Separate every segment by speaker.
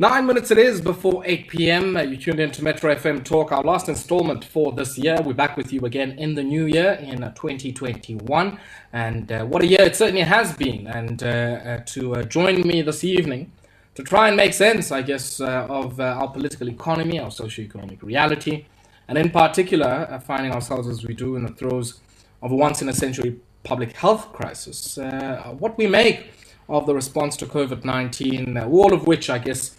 Speaker 1: Nine minutes it is before 8 p.m. Uh, you tuned in to Metro FM Talk, our last installment for this year. We're back with you again in the new year in uh, 2021. And uh, what a year it certainly has been. And uh, uh to uh, join me this evening to try and make sense, I guess, of our political economy, our socio-economic reality, and in particular, finding ourselves as we do in the throes of a once in a century public health crisis. what we make of the response to COVID 19, all of which I guess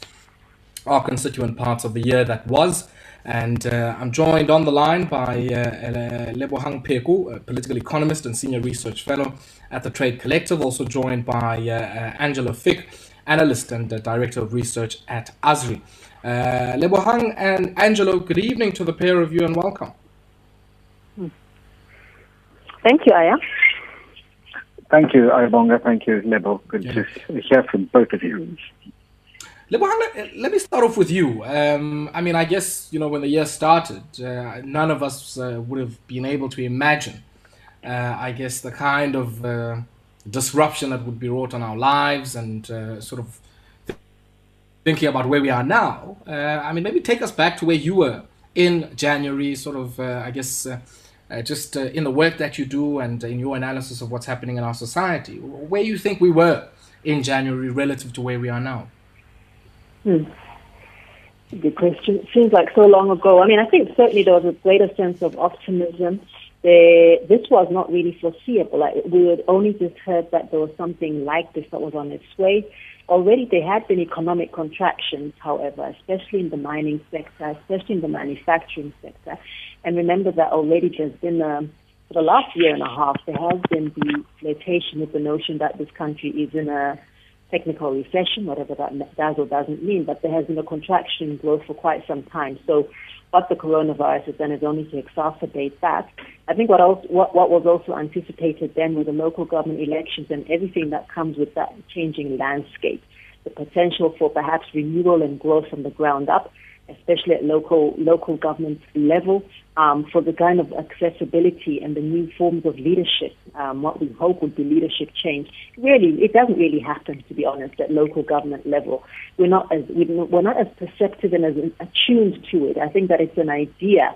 Speaker 1: are constituent parts of the year that was. And uh, I'm joined on the line by uh, Lebohang Pheko, a political economist and senior research fellow at the Trade Collective, also joined by uh, uh Angelo Fick, analyst and uh, director of research at ASRI. Uh, Lebohang and Angelo, good evening to the pair of you and welcome.
Speaker 2: Thank you, Aya.
Speaker 3: Thank you, Ayabonga. Thank you, Lebo. Good yeah. to hear from both of you.
Speaker 1: Let, me start off with you. Um, I mean, I guess, you know, when the year started, uh, none of us uh, would have been able to imagine, uh, I guess, the kind of uh, disruption that would be wrought on our lives and uh, sort of th- thinking about where we are now. Uh, I mean, maybe take us back to where you were in January, sort of, I guess, just in the work that you do and in your analysis of what's happening in our society. Where you think we were in January relative to where we are now?
Speaker 2: Hmm. Good question. It seems like so long ago. I mean, I think certainly there was a greater sense of optimism. There, this was not really foreseeable. Like, we had only just heard that there was something like this that was on its way. Already there had been economic contractions, however, especially in the mining sector, especially in the manufacturing sector. And remember that already there's been, um, for the last year and a half, there has been the flirtation with the notion that this country is in a technical recession, whatever that does or doesn't mean, but there has been a contraction in growth for quite some time. So what the coronavirus has done is only to exacerbate that. I think what, else, what, what was also anticipated then with the local government elections and everything that comes with that changing landscape, the potential for perhaps renewal and growth from the ground up, especially at local local government level, um, for the kind of accessibility and the new forms of leadership, um, what we hope would be leadership change. Really, it doesn't really happen, to be honest, at local government level. We're not as we're not as perceptive and as attuned to it. I think that it's an idea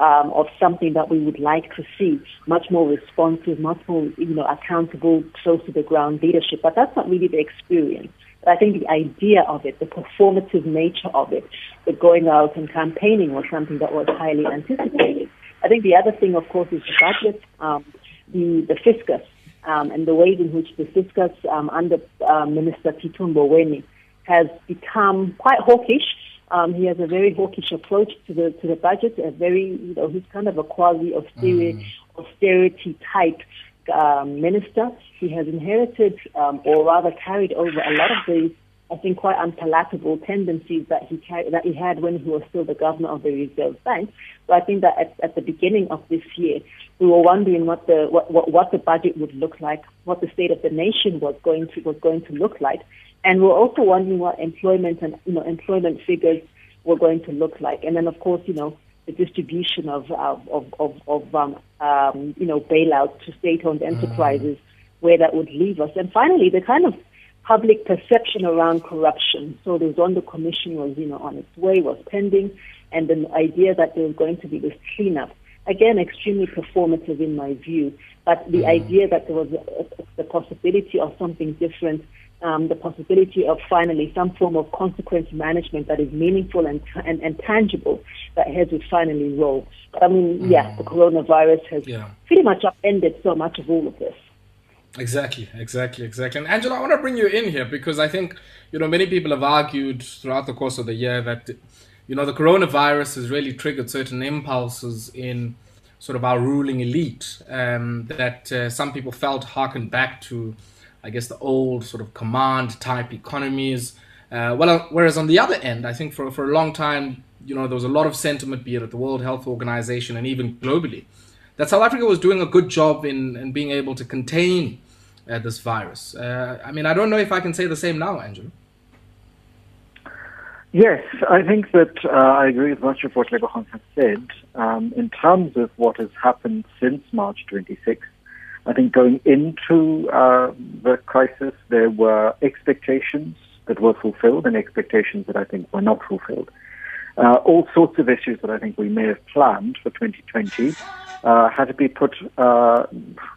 Speaker 2: um, of something that we would like to see, much more responsive, much more you know accountable, close to the ground leadership. But that's not really the experience. But I think the idea of it, the performative nature of it, the going out and campaigning was something that was highly anticipated. I think the other thing, of course, is the budget, um, the, the fiscus, um, and the ways in which the fiscus um, under uh, Minister Tito Mboweni has become quite hawkish. Um, he has a very hawkish approach to the to the budget. A very, you know, he's kind of a quasi austerity, mm. austerity type um, minister. He has inherited, um, or rather carried over, a lot of the, I think, quite unpalatable tendencies that he carried, that he had when he was still the governor of the Reserve Bank. So I think that at, at the beginning of this year, we were wondering what the what, what, what the budget would look like, what the state of the nation was going to was going to look like, and we're also wondering what employment and you know employment figures were going to look like. And then, of course, you know, the distribution of of of, of um, um, you know bailout to state-owned mm. enterprises, mm. where that would leave us. And finally, the kind of public perception around corruption. So the Zondo Commission was you know on its way, was pending, and the idea that there was going to be this cleanup. Again, extremely performative in my view, but the mm. idea that there was a, a, the possibility of something different um, the possibility of finally some form of consequence management that is meaningful and, and, and tangible that heads would finally roll. But I mean, mm. yeah, the coronavirus has yeah. pretty much upended so much of all of this.
Speaker 1: Exactly, exactly, exactly. And Angelo, I want to bring you in here because I think, you know, many people have argued throughout the course of the year that, you know, the coronavirus has really triggered certain impulses in sort of our ruling elite um, that uh, some people felt harkened back to I guess, the old sort of command type economies. Uh, well, uh, whereas on the other end, I think for, for a long time, you know, there was a lot of sentiment, be it at the World Health Organization and even globally, that South Africa was doing a good job in, in being able to contain uh, this virus. Uh, I mean, I don't know if I can say the same now, Angelo.
Speaker 3: Yes, I think that uh, I agree with much of what Lebohang has said. Um, in terms of what has happened since March 26th, I think going into uh, the crisis, there were expectations that were fulfilled and expectations that I think were not fulfilled. Uh, all sorts of issues that I think we may have planned for 2020 uh, had to be put, uh,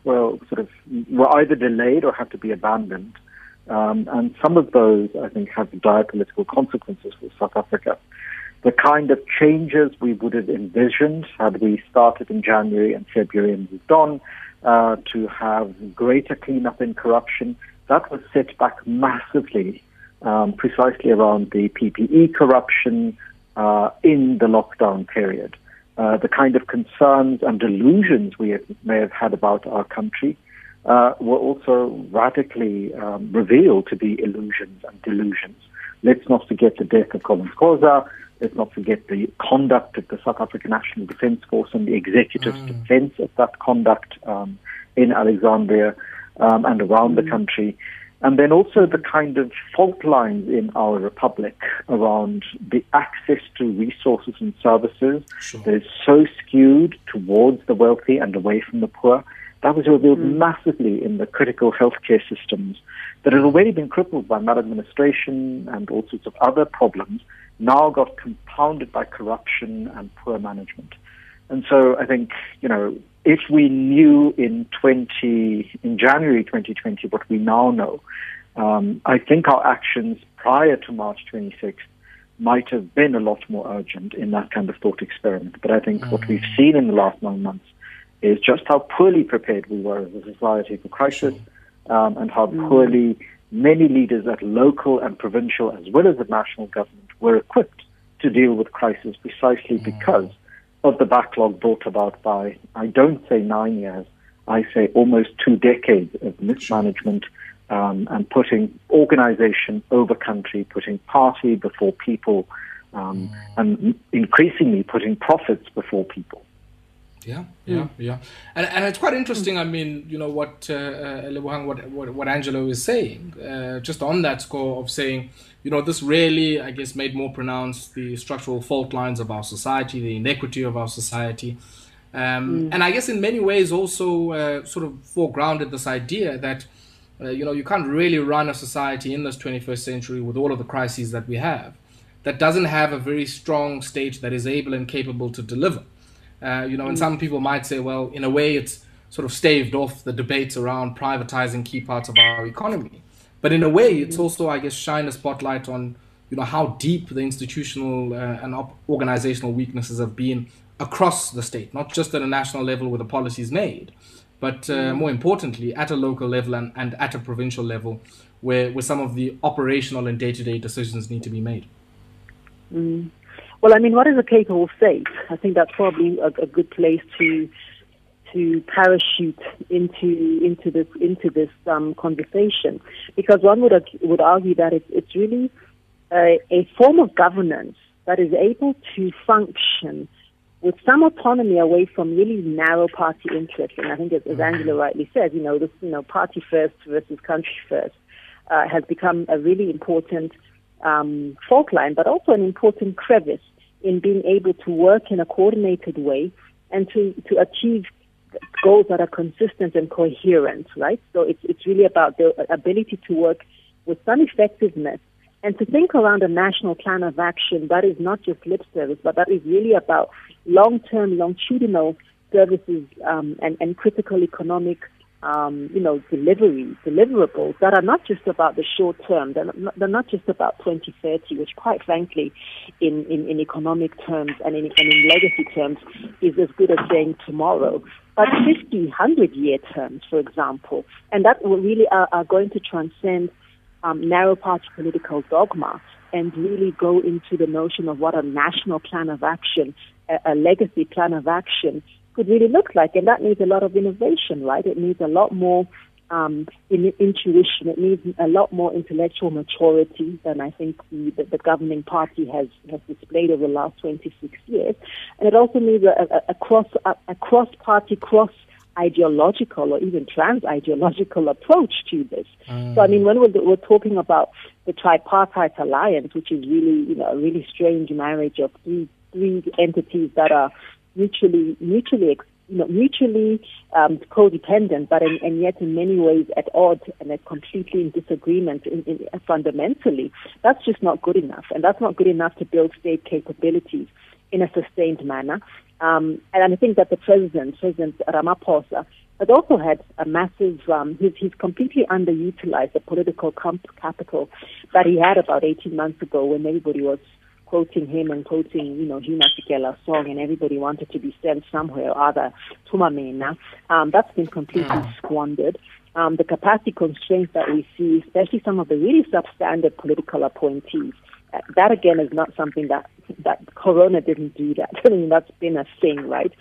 Speaker 3: well, sort of, were either delayed or had to be abandoned. Um, and some of those, I think, have dire political consequences for South Africa. The kind of changes we would have envisioned had we started in January and February and moved on uh, to have greater cleanup in corruption, that was set back massively, um, precisely around the PPE corruption uh, in the lockdown period. Uh, the kind of concerns and delusions we may have had about our country uh, were also radically um, revealed to be illusions and delusions. Let's not forget the death of Collins Khoza. Let's not forget the conduct of the South African National Defence Force and the executive's mm. defence of that conduct um, in Alexandra um, and around mm. the country. And then also the kind of fault lines in our republic around the access to resources and services sure. that is so skewed towards the wealthy and away from the poor. That was revealed mm. massively in the critical healthcare systems that had already been crippled by maladministration and all sorts of other problems, now got compounded by corruption and poor management. And so I think, you know, if we knew in 20, in January 2020 what we now know, um, I think our actions prior to March 26th might have been a lot more urgent in that kind of thought experiment. But I think mm. what we've mm. seen in the last nine months is just how poorly prepared we were as a society for crisis um, and how mm. poorly many leaders at local and provincial as well as the national government were equipped to deal with crisis precisely mm. because of the backlog brought about by, I don't say nine years, I say almost two decades of mismanagement um, and putting organization over country, putting party before people, um, mm. and increasingly putting profits before people.
Speaker 1: Yeah, yeah, mm. yeah, and and it's quite interesting. I mean, you know what uh, uh what, what what Angelo is saying, uh, just on that score of saying, you know, this really, I guess, made more pronounced the structural fault lines of our society, the inequity of our society, um, mm. and I guess in many ways also uh, sort of foregrounded this idea that. Uh, you know, you can't really run a society in this 21st century with all of the crises that we have that doesn't have a very strong state that is able and capable to deliver. Uh, you know, and mm. some people might say, well, in a way, it's sort of staved off the debates around privatizing key parts of our economy. But in a way, it's mm. also, I guess, shine a spotlight on, you know, how deep the institutional uh, and op- organizational weaknesses have been across the state, not just at a national level where the policies made, but uh, mm. more importantly, at a local level and, and at a provincial level where, where some of the operational and day-to-day decisions need to be made.
Speaker 2: Mm. Well, I mean, what is a capable state? I think that's probably a, a good place to to parachute into into this into this um, conversation, because one would would argue that it's it's really a, a form of governance that is able to function with some autonomy away from really narrow party interests. And I think, as, as Angelo rightly said, you know, this you know party first versus country first uh, has become a really important um, fault line, but also an important crevice in being able to work in a coordinated way and to, to achieve goals that are consistent and coherent, right? So it's, it's really about the ability to work with some effectiveness and to think around a national plan of action that is not just lip service, but that is really about long-term, longitudinal services um, and, and critical economic um, you know, delivery, deliverables that are not just about the short term. They're not, they're not just about 2030, which quite frankly, in, in, in economic terms and in, and in legacy terms, is as good as saying tomorrow. But 50, 100 year terms, for example, and that really are, are going to transcend um, narrow party political dogma and really go into the notion of what a national plan of action, a, a legacy plan of action could really look like. And that needs a lot of innovation, right? It needs a lot more um, in, intuition. It needs a lot more intellectual maturity than I think the, the, the, governing party has, has displayed over the last 26 years. And it also needs a, a, a cross a, a cross party, cross ideological or even trans ideological approach to this. Mm. So I mean, when we're, we're talking about the tripartite alliance, which is really you know a really strange marriage of three three entities that are mutually mutually you know, mutually um, codependent, but in, and yet in many ways at odds and at completely in disagreement in, in, fundamentally, that's just not good enough. And that's not good enough to build state capabilities in a sustained manner. Um, and I think that the president, President Ramaphosa, has also had a massive, um, he's, he's completely underutilized the political comp- capital that he had about 18 months ago when everybody was quoting him and quoting, you know, Hugh Masekela's song and everybody wanted to be sent somewhere or other, Thuma Mina. Um, that's been completely mm. squandered. Um, the capacity constraints that we see, especially some of the really substandard political appointees, uh, that again is not something that that Corona didn't do that. I mean, that's been a thing, right?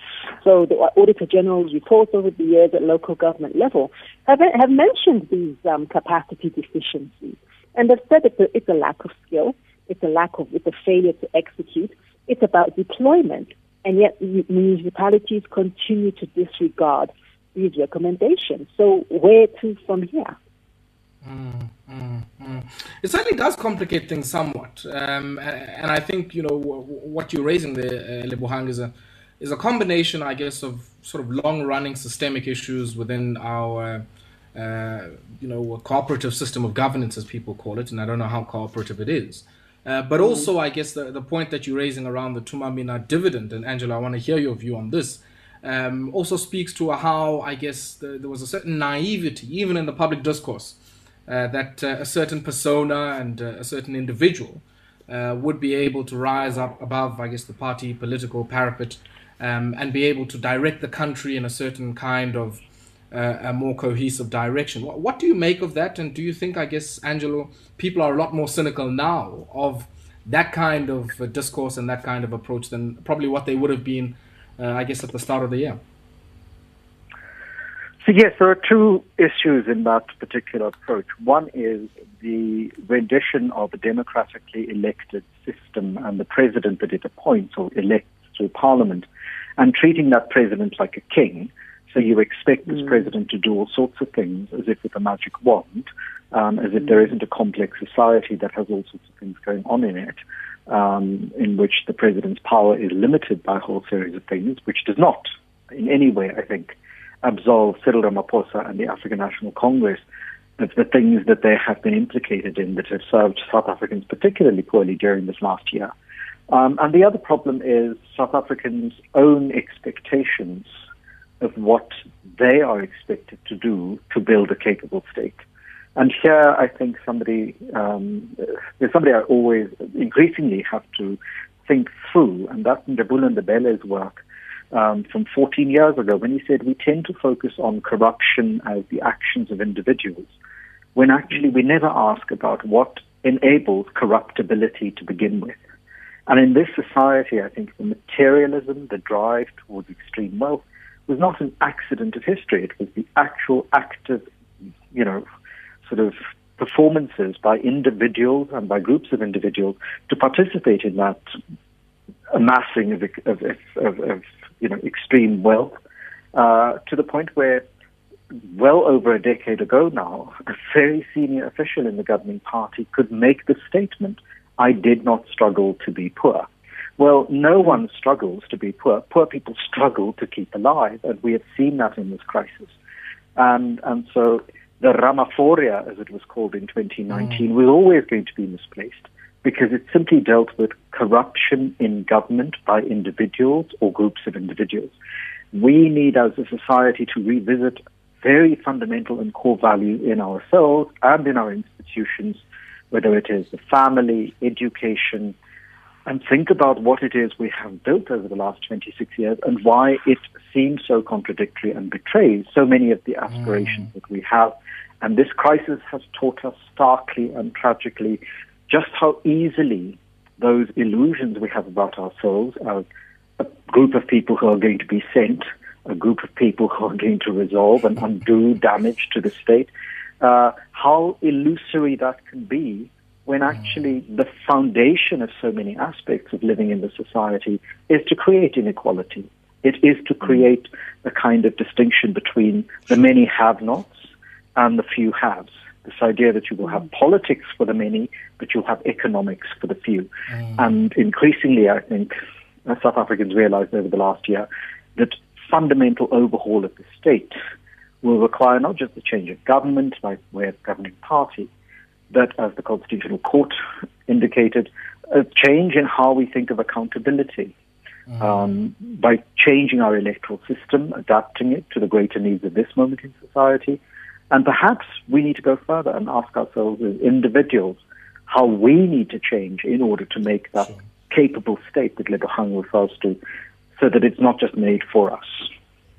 Speaker 2: So the Auditor General's reports over the years at local government level have have mentioned these um, capacity deficiencies, and they've said it's a, it's a lack of skill, it's a lack of, it's a failure to execute, it's about deployment, and yet municipalities continue to disregard these recommendations. So where to from here?
Speaker 1: Mm, mm, mm. It certainly does complicate things somewhat, um, and I think you know what you're raising there, uh, Lebohang, is a is a combination, I guess, of sort of long-running systemic issues within our uh, you know cooperative system of governance, as people call it, and I don't know how cooperative it is. Uh, but mm-hmm. also, I guess the, the point that you're raising around the Thuma Mina dividend, and Angelo, I want to hear your view on this, um, also speaks to how, I guess, the, there was a certain naivety, even in the public discourse, uh, that uh, a certain persona and uh, a certain individual uh, would be able to rise up above, I guess, the party political parapet um, and be able to direct the country in a certain kind of uh, a more cohesive direction. What, what, do you make of that? And do you think, I guess, Angelo, people are a lot more cynical now of that kind of uh, discourse and that kind of approach than probably what they would have been, uh, I guess, at the start of the year?
Speaker 3: So, yes, there are two issues in that particular approach. One is the rendition of a democratically elected system and the president that it appoints or elects through parliament and treating that president like a king so you expect this mm. president to do all sorts of things as if with a magic wand, um, as if there mm. isn't a complex society that has all sorts of things going on in it, um, in which the president's power is limited by a whole series of things, which does not in any way, I think, absolve Cyril Ramaphosa and the African National Congress of the things that they have been implicated in that have served South Africans particularly poorly during this last year. Um, and the other problem is South Africans' own expectations of what they are expected to do to build a capable state. And here, I think somebody, um, somebody I always increasingly have to think through, and that's Njabulo Ndebele's work um, from 14 years ago when he said we tend to focus on corruption as the actions of individuals, when actually we never ask about what enables corruptibility to begin with. And in this society, I think the materialism, the drive towards extreme wealth, was not an accident of history. It was the actual act of, you know, sort of performances by individuals and by groups of individuals to participate in that amassing of, of, of, of you know, extreme wealth uh, to the point where well over a decade ago now, a very senior official in the governing party could make the statement, I did not struggle to be poor. Well, no one struggles to be poor. Poor people struggle to keep alive, and we have seen that in this crisis. And and so the Ramaphoria, as it was called in 2019, mm. was always going to be misplaced because it simply dealt with corruption in government by individuals or groups of individuals. We need, as a society, to revisit very fundamental and core value in ourselves and in our institutions, whether it is the family, education, and think about what it is we have built over the last 26 years and why it seems so contradictory and betrays so many of the aspirations mm. that we have. And this crisis has taught us starkly and tragically just how easily those illusions we have about ourselves as a group of people who are going to be sent, a group of people who are going to resolve and undo damage to the state, uh, how illusory that can be when mm. actually the foundation of so many aspects of living in the society is to create inequality. It is to mm. create a kind of distinction between the many have-nots and the few haves. This idea that you will have mm. politics for the many, but you'll have economics for the few. Mm. And increasingly, I think, uh, South Africans realized over the last year that fundamental overhaul of the state will require not just the change of government by way of governing party, but as the Constitutional Court indicated, a change in how we think of accountability. Mm. Um, by changing our electoral system, adapting it to the greater needs of this moment in society, and perhaps we need to go further and ask ourselves as individuals how we need to change in order to make that sure. capable state that Lebohang refers to so that it's not just made for us.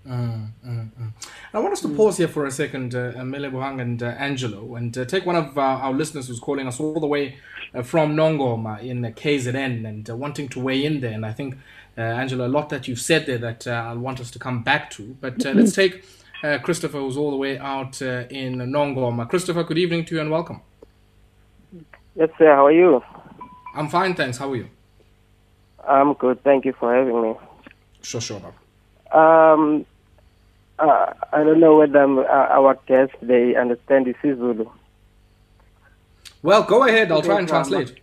Speaker 1: Mm, mm, mm. I want us to pause here for a second, uh, Bohang and uh, Angelo, and uh, take one of uh, our listeners who's calling us all the way uh, from Nongoma in KZN and uh, wanting to weigh in there. And I think, uh, Angelo, a lot that you've said there that I want us to come back to. But let's take Christopher, who's all the way out in Nongoma. Christopher, good evening to you and welcome.
Speaker 4: Yes, sir. How are you?
Speaker 1: I'm fine, thanks. How are you?
Speaker 4: I'm good. Thank you for having me.
Speaker 1: Sure, sure.
Speaker 4: Um, uh, I don't know whether um, uh, our guests they understand isiZulu.
Speaker 1: Well, go ahead. I'll try and translate.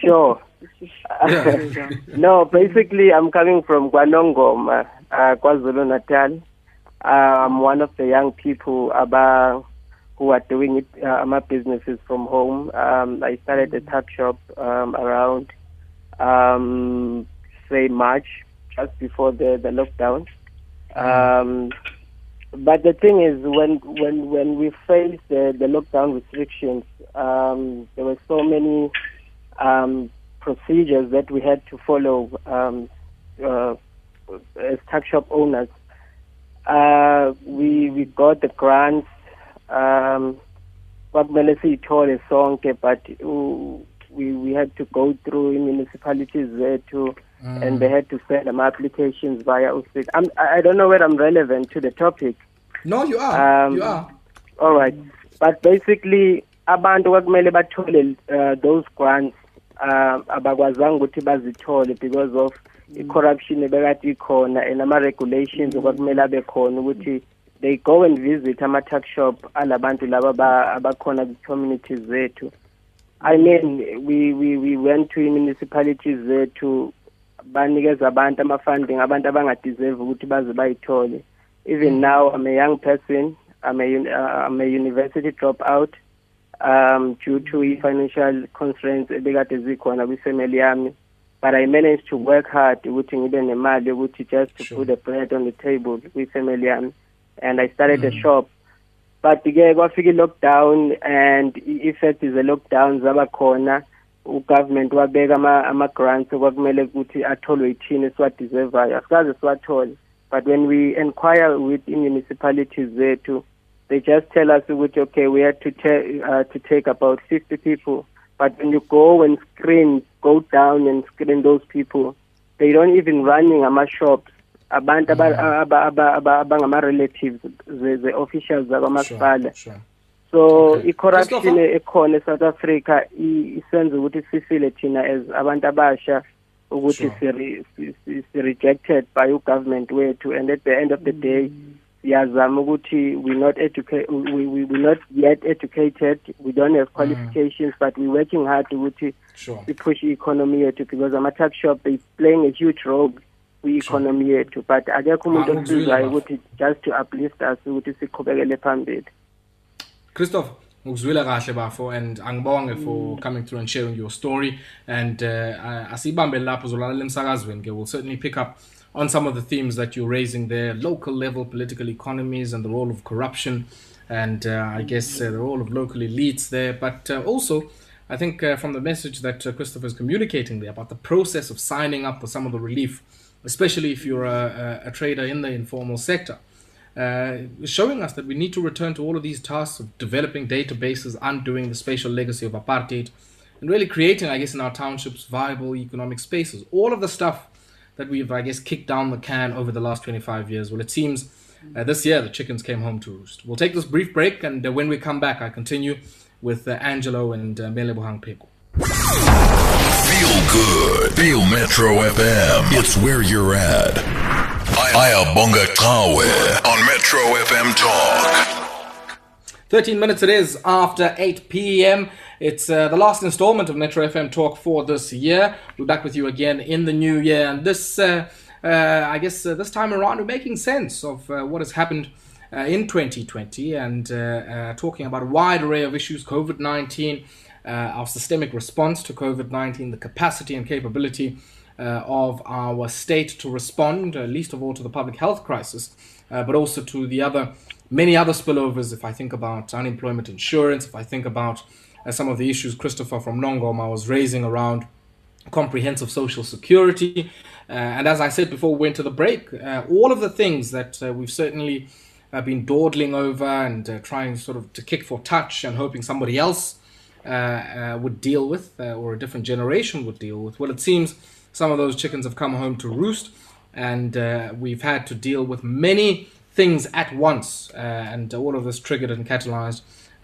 Speaker 4: sure. no, basically, I'm coming from KwaNongoma, uh, KwaZulu Natal. I'm one of the young people about who are doing it, uh, my businesses from home. Um, I started a tuck shop um, around, um, say, March, just before the, the lockdown. Um, but the thing is, when when when we faced the, the lockdown restrictions, um, there were so many um, procedures that we had to follow um, uh, as tuck shop owners. Uh, we we got the grants. Um, kwakumele siyithole sonke but we we had to go through municipalities zethu mm. and they had to send them applications via USIT. I'm, I don't know whether I'm relevant to the topic.
Speaker 1: No, you are. Um, you are.
Speaker 4: All right. But basically, abantu kwakumele bathole uh, those grants uh, abakwazanga ukuthi bazithole because of i-corruption ebekade ikhona and ama-regulations okwakumele abe khona ukuthi they go and visit ama-tuck shop alabantu laba abakhona kwi-communities zethu i mean we, we, we went to municipalities zethu banikeza abantu ama-funding abantu abangadeserve ukuthi baze bayithole. Even now i'm a young person i'm a, uh, I'm a university dropout um due to i-financial constraints ebekade zikhona kwifamily yami. But i managed to work hard ukuthi ngibe nemali yokuthi just to sure. put the bread on the table kwifamily yami. And i started mm. a shop. But-ke kwafika i-lockdown and i-effect ze-lockdown zaba khona. Ugovernment wabeka ama-grants okwakumele ukuthi atholwe yithini esiwadeservayo asikaze siwathole but when we inquire with i-municipalities zethu they just tell us ukuthi okay we had to, uh, to take about 50 people but when you go and screen go down and screen those people they don't even running ama-shops abantu mm. abangama-relatives ze-officials zakwamasipala so i-corruption ekhona e-south africa isenza ukuthi sifile thina as abantu abasha ukuthi si-rejected by ugovernment wethu. And at the end of the day siyazama ukuthi we not educate we, we, we not yet educated. We don't have qualifications mm. but we're working hard ukuthi sure. push i-economy yethu because ama-tuck shop they playing a huge role kwi-economy yethu. But akekho umuntu osizwayo ukuthi just to uplift us ukuthi siqhubekele phambili
Speaker 1: Christoph ngikuzwile kahle bafo and angibonge for coming through and sharing your story. And uh, asibambe lapho zolalela emsakazweni ke. Will certainly pick up on some of the themes that you're raising there local level political economies and the role of corruption and uh, I guess uh, the role of local elites there. But uh, also I think uh, from the message that uh, Christopher is communicating there about the process of signing up for some of the relief especially if you're a, a, a trader in the informal sector showing us that we need to return to all of these tasks of developing databases, undoing the spatial legacy of apartheid, and really creating, I guess, in our townships, viable economic spaces. All of the stuff that we've, I guess, kicked down the can over the last 25 years. Well, it seems uh, this year the chickens came home to roost. We'll take this brief break, and uh, when we come back, I continue with uh, Angelo and uh, Mele Bohang Pheko.
Speaker 5: Feel good. Feel Metro FM. It's where you're at. Ayabonga Cawe on Metro FM Talk.
Speaker 1: 13 minutes it is after 8 p.m. It's uh, the last installment of Metro FM Talk for this year. We're back with you again in the new year. And this, uh, uh, I guess uh, this time around we're making sense of uh, what has happened uh, in 2020 and talking about a wide array of issues COVID 19, our systemic response to COVID 19, the capacity and capability of our state to respond, least of all to the public health crisis, but also to the other many other spillovers. If I think about unemployment insurance, if I think about some of the issues Christopher from Nongoma was raising around comprehensive social security. Uh, and as I said before we went to the break, uh, all of the things that uh, we've certainly uh, been dawdling over and uh, trying sort of to kick for touch and hoping somebody else uh, would deal with or a different generation would deal with. Well, it seems some of those chickens have come home to roost and we've had to deal with many things at once. and all of this triggered and catalyzed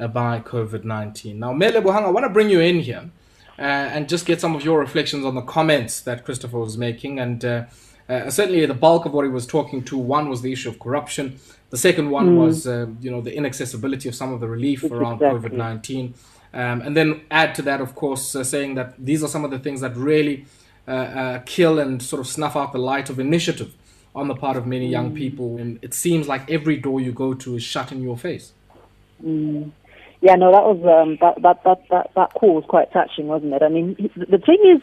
Speaker 1: by COVID 19. Now, Mele Buhang, I want to bring you in here uh, and just get some of your reflections on the comments that Christopher was making. And uh, uh, certainly, the bulk of what he was talking to one was the issue of corruption. The second one mm. was, you know, the inaccessibility of some of the relief around exactly. COVID nineteen. Um, and then add to that, of course, uh, saying that these are some of the things that really uh, uh, kill and sort of snuff out the light of initiative on the part of many young mm. people. And it seems like every door you go to is shut in your face.
Speaker 2: Mm. Yeah, no, that was um, that, that that that that call was quite touching, wasn't it? I mean, the thing is,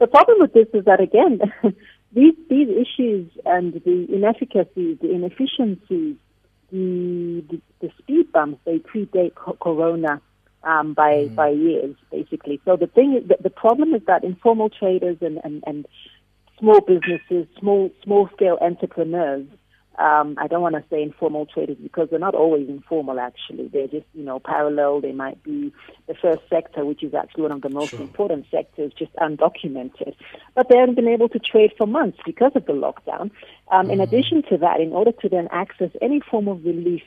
Speaker 2: the problem with this is that again, these these issues and the inefficacies, the inefficiencies, the the, the speed bumps, they predate Corona um, by mm. by years, basically. So the thing is, the, the problem is that informal traders and and, and small businesses, small small scale entrepreneurs um, I don't want to say informal traders because they're not always informal actually. They're just, you know, parallel. They might be the first sector, which is actually one of the most sure. important sectors, just undocumented. But they haven't been able to trade for months because of the lockdown. Um, mm. In addition to that, in order to then access any form of relief,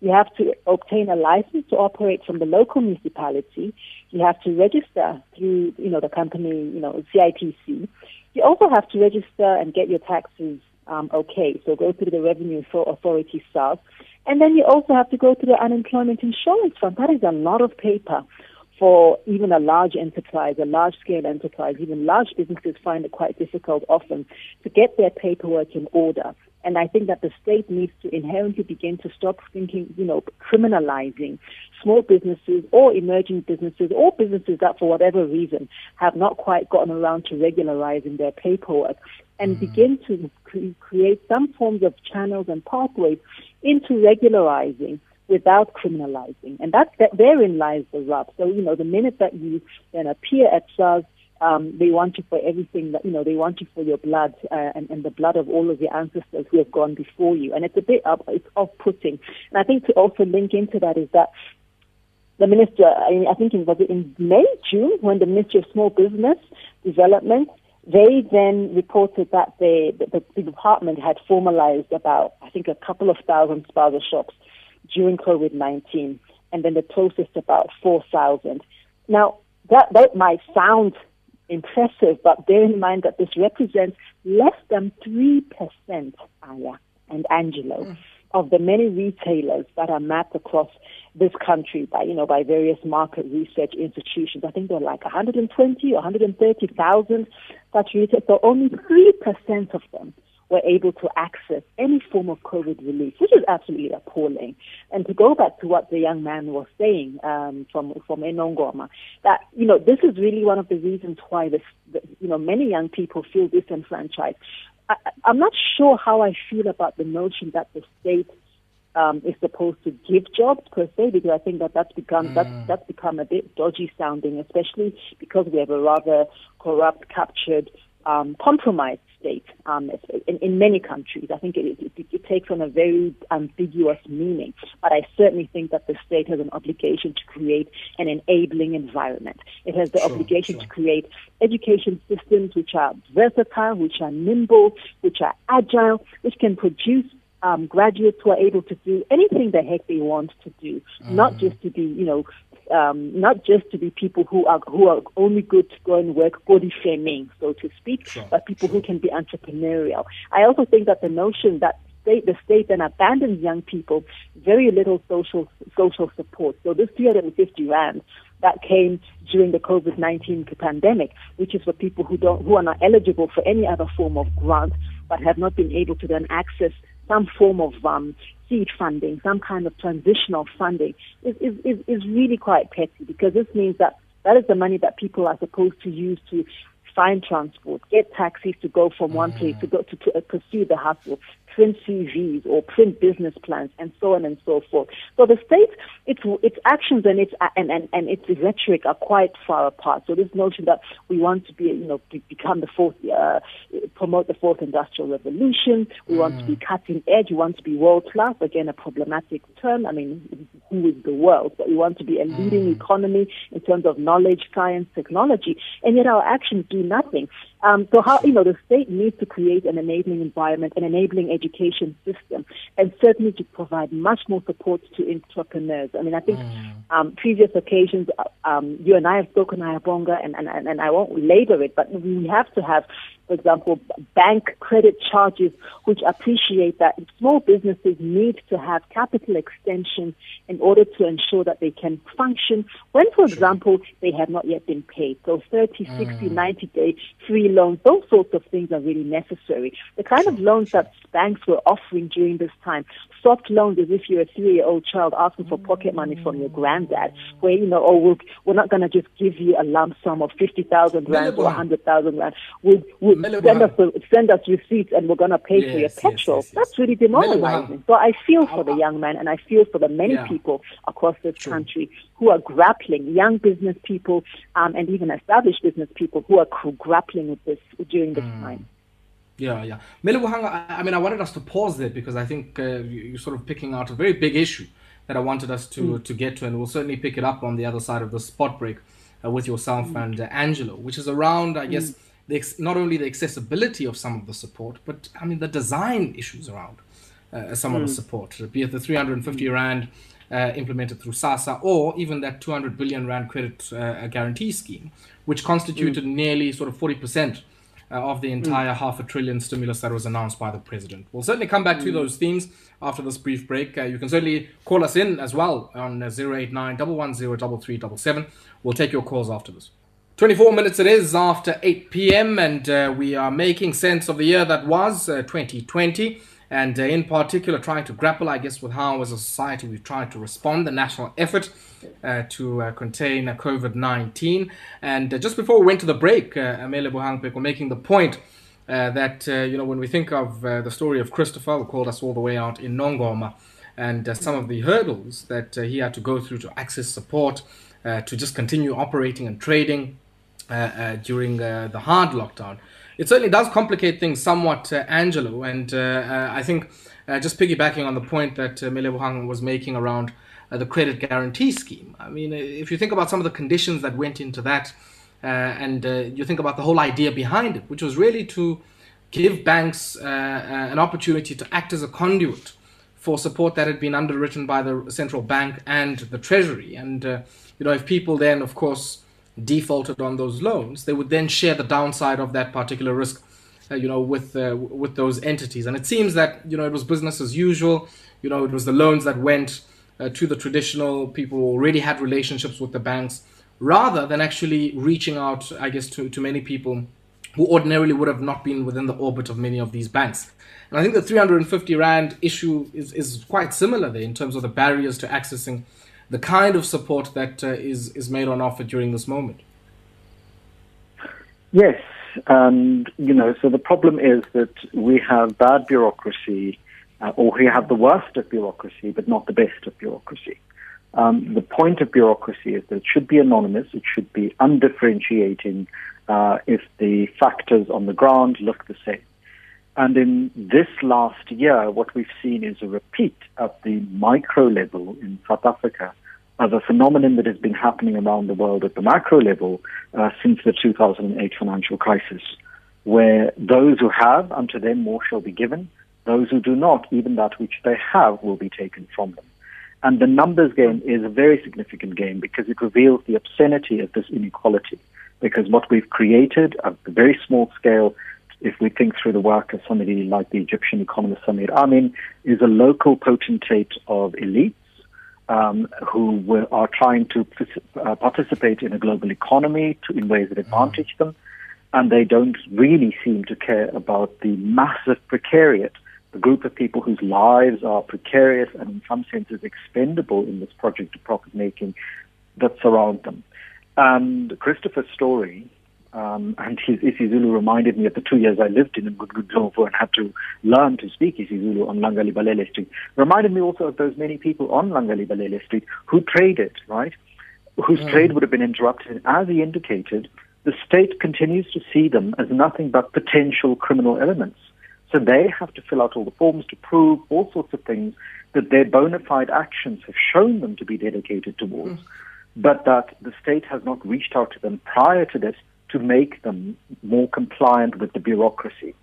Speaker 2: you have to obtain a license to operate from the local municipality. You have to register through, you know, the company, you know, CIPC. You also have to register and get your taxes um, okay. So go through the Revenue Authority SARS. And then you also have to go through the Unemployment Insurance Fund. That is a lot of paper for even a large enterprise, a large scale enterprise. Even large businesses find it quite difficult often to get their paperwork in order. And I think that the state needs to inherently begin to stop thinking, you know, criminalizing small businesses or emerging businesses or businesses that for whatever reason have not quite gotten around to regularizing their paperwork and mm. begin to cre- create some forms of channels and pathways into regularizing without criminalizing. And that's, that therein lies the rub. So, you know, the minute that you then appear at SARS, um, they want you for everything that, you know, they want you for your blood uh, and, and the blood of all of your ancestors who have gone before you. And it's a bit up, it's off-putting. And I think to also link into that is that the minister, I think it was in May, June, when the Ministry of Small Business Development they then reported that the, the, the, department had formalized about, I think, a couple of thousand spaza shops during COVID 19, and then they processed about 4,000. Now, that, that might sound impressive, but bear in mind that this represents less than 3%, Aya and Angelo, mm. of the many retailers that are mapped across this country by, you know, by various market research institutions. I think there are like 120 or 130,000 such retailers. So only 3% of them were able to access any form of COVID relief, which is absolutely appalling. And to go back to what the young man was saying um, from from Enongoma, that you know this is really one of the reasons why this, the, you know many young people feel disenfranchised. I, I'm not sure how I feel about the notion that the state um, is supposed to give jobs per se, because I think that that's become mm. that's that's become a bit dodgy sounding, especially because we have a rather corrupt, captured, um, compromised state um, in, in, many countries. I think it, it, it, takes on a very ambiguous meaning, but I certainly think that the state has an obligation to create an enabling environment. It has the sure, obligation sure. to create education systems which are versatile, which are nimble, which are agile, which can produce um, graduates who are able to do anything the heck they want to do, not just to be, you know, um, not just to be people who are who are only good to go and work body shaming, so to speak, sure. but people sure. who can be entrepreneurial. I also think that the notion that state, the state then abandons young people, very little social social support. So this 350 rand that came during the COVID-19 pandemic, which is for people who don't who are not eligible for any other form of grant but have not been able to then access some form of um, seed funding, some kind of transitional funding, is, is, is, is really quite petty because this means that that is the money that people are supposed to use to find transport, get taxis to go from one place to go to, to uh, pursue the hustle, print CVs or print business plans, and so on and so forth. So the state, its its actions and its and, and, and its rhetoric are quite far apart. So this notion that we want to be, you know, become the fourth, uh, promote the fourth industrial revolution, we want to be cutting edge, we want to be world class. Again, a problematic term. I mean, who is the world? But we want to be a leading economy in terms of knowledge, science, technology, and yet our actions do nothing. Um, so how, you know, the state needs to create an enabling environment, an enabling education system, and certainly to provide much more support to entrepreneurs. I mean, I think mm. um, previous occasions, uh, um, you and I have spoken, Ayabonga, and, and, and I won't labor it, but we have to have for example, bank credit charges, which appreciate that small businesses need to have capital extension in order to ensure that they can function when, for example, they have not yet been paid. So 30, 60, mm. 90 day free loans, those sorts of things are really necessary. The kind of loans that banks were offering during this time, soft loans as if you're a three year old child asking for pocket money from your granddad, where, you know, oh, we're, we're not going to just give you a lump sum of 50,000 rand or 100,000 rand. We'll, we'll send us send us receipts and we're going to pay yes, for your petrol. Yes, yes, That's really demoralizing. So I feel for the young man and I feel for the many yeah. people across this True. country who are grappling, young business people um, and even established business people who are grappling with this during this mm. time.
Speaker 1: Yeah, yeah. Melebuhanga, I mean, I wanted us to pause there because I think uh, you're sort of picking out a very big issue that I wanted us to, mm. to get to, and we'll certainly pick it up on the other side of the spot break uh, with yourself mm. and uh, Angelo, which is around, I guess, mm the, not only the accessibility of some of the support, but I mean the design issues around uh, some mm. of the hmm. support, be it the 350 mm. rand uh, implemented through SASSA or even that 200 billion rand credit uh, guarantee scheme, which constituted mm. nearly sort of 40 percent uh, of the hmm. entire half a trillion stimulus that was announced by the president. We'll certainly come back to hmm. those themes after this brief break. Uh, you can certainly call us in as well on uh, 089 110 We'll take your calls after this. 24 minutes it is after 8 p.m. and uh, we are making sense of the year that was uh, 2020 and uh, in particular trying to grapple I guess with how as a society we've tried to respond the national effort uh, to uh, contain COVID-19 and uh, just before we went to the break uh, Amele Buhangpek were making the point that you know when we think of the story of Christopher who called us all the way out in Nongoma and some of the hurdles that he had to go through to access support to just continue operating and trading uh, uh, during uh, the hard lockdown. It certainly does complicate things somewhat, Angelo, and I think just piggybacking on the point that uh, Mele was making around the credit guarantee scheme. I mean, if you think about some of the conditions that went into that, uh, and uh, you think about the whole idea behind it, which was really to give banks uh, an opportunity to act as a conduit for support that had been underwritten by the central bank and the treasury. And, you know, if people then, of course, defaulted on those loans, they would then share the downside of that particular risk, uh, you know, with uh, with those entities. And it seems that you know it was business as usual. You know, it was the loans that went uh, to the traditional people who already had relationships with the banks, rather than actually reaching out, I guess, to to many people who ordinarily would have not been within the orbit of many of these banks. And I think the 350 rand issue is is quite similar there in terms of the barriers to accessing the kind of support that uh, is is made on offer during this moment.
Speaker 3: Yes, and you know, so the problem is that we have bad bureaucracy, uh, or we have the worst of bureaucracy, but not the best of bureaucracy. Um, the point of bureaucracy is that it should be anonymous, it should be undifferentiating uh, if the factors on the ground look the same. And in this last year, what we've seen is a repeat at the micro level in South Africa of a phenomenon that has been happening around the world at the macro level uh, since the 2008 financial crisis, where those who have, unto them more shall be given. Those who do not, even that which they have, will be taken from them. And the numbers game is a very significant game because it reveals the obscenity of this inequality. Because what we've created at a very small scale if we think through the work of somebody like the Egyptian economist Samir Amin, is a local potentate of elites um, who are trying to uh, participate in a global economy to, in ways that advantage them. and they don't really seem to care about the massive precariat, the group of people whose lives are precarious and in some senses expendable in this project of profit making that surround them. And Christopher's story um, and his isiZulu reminded me of the two years I lived in Mgungundlovu and had to learn to speak isiZulu on Langalibalele Street. Reminded me also of those many people on Langalibalele Street who traded, right? Whose mm. trade would have been interrupted. As he indicated, the state continues to see them as nothing but potential criminal elements. So they have to fill out all the forms to prove all sorts of things that their bona fide actions have shown them to be dedicated towards, mm. but that the state has not reached out to them prior to this to make them more compliant with the bureaucracy.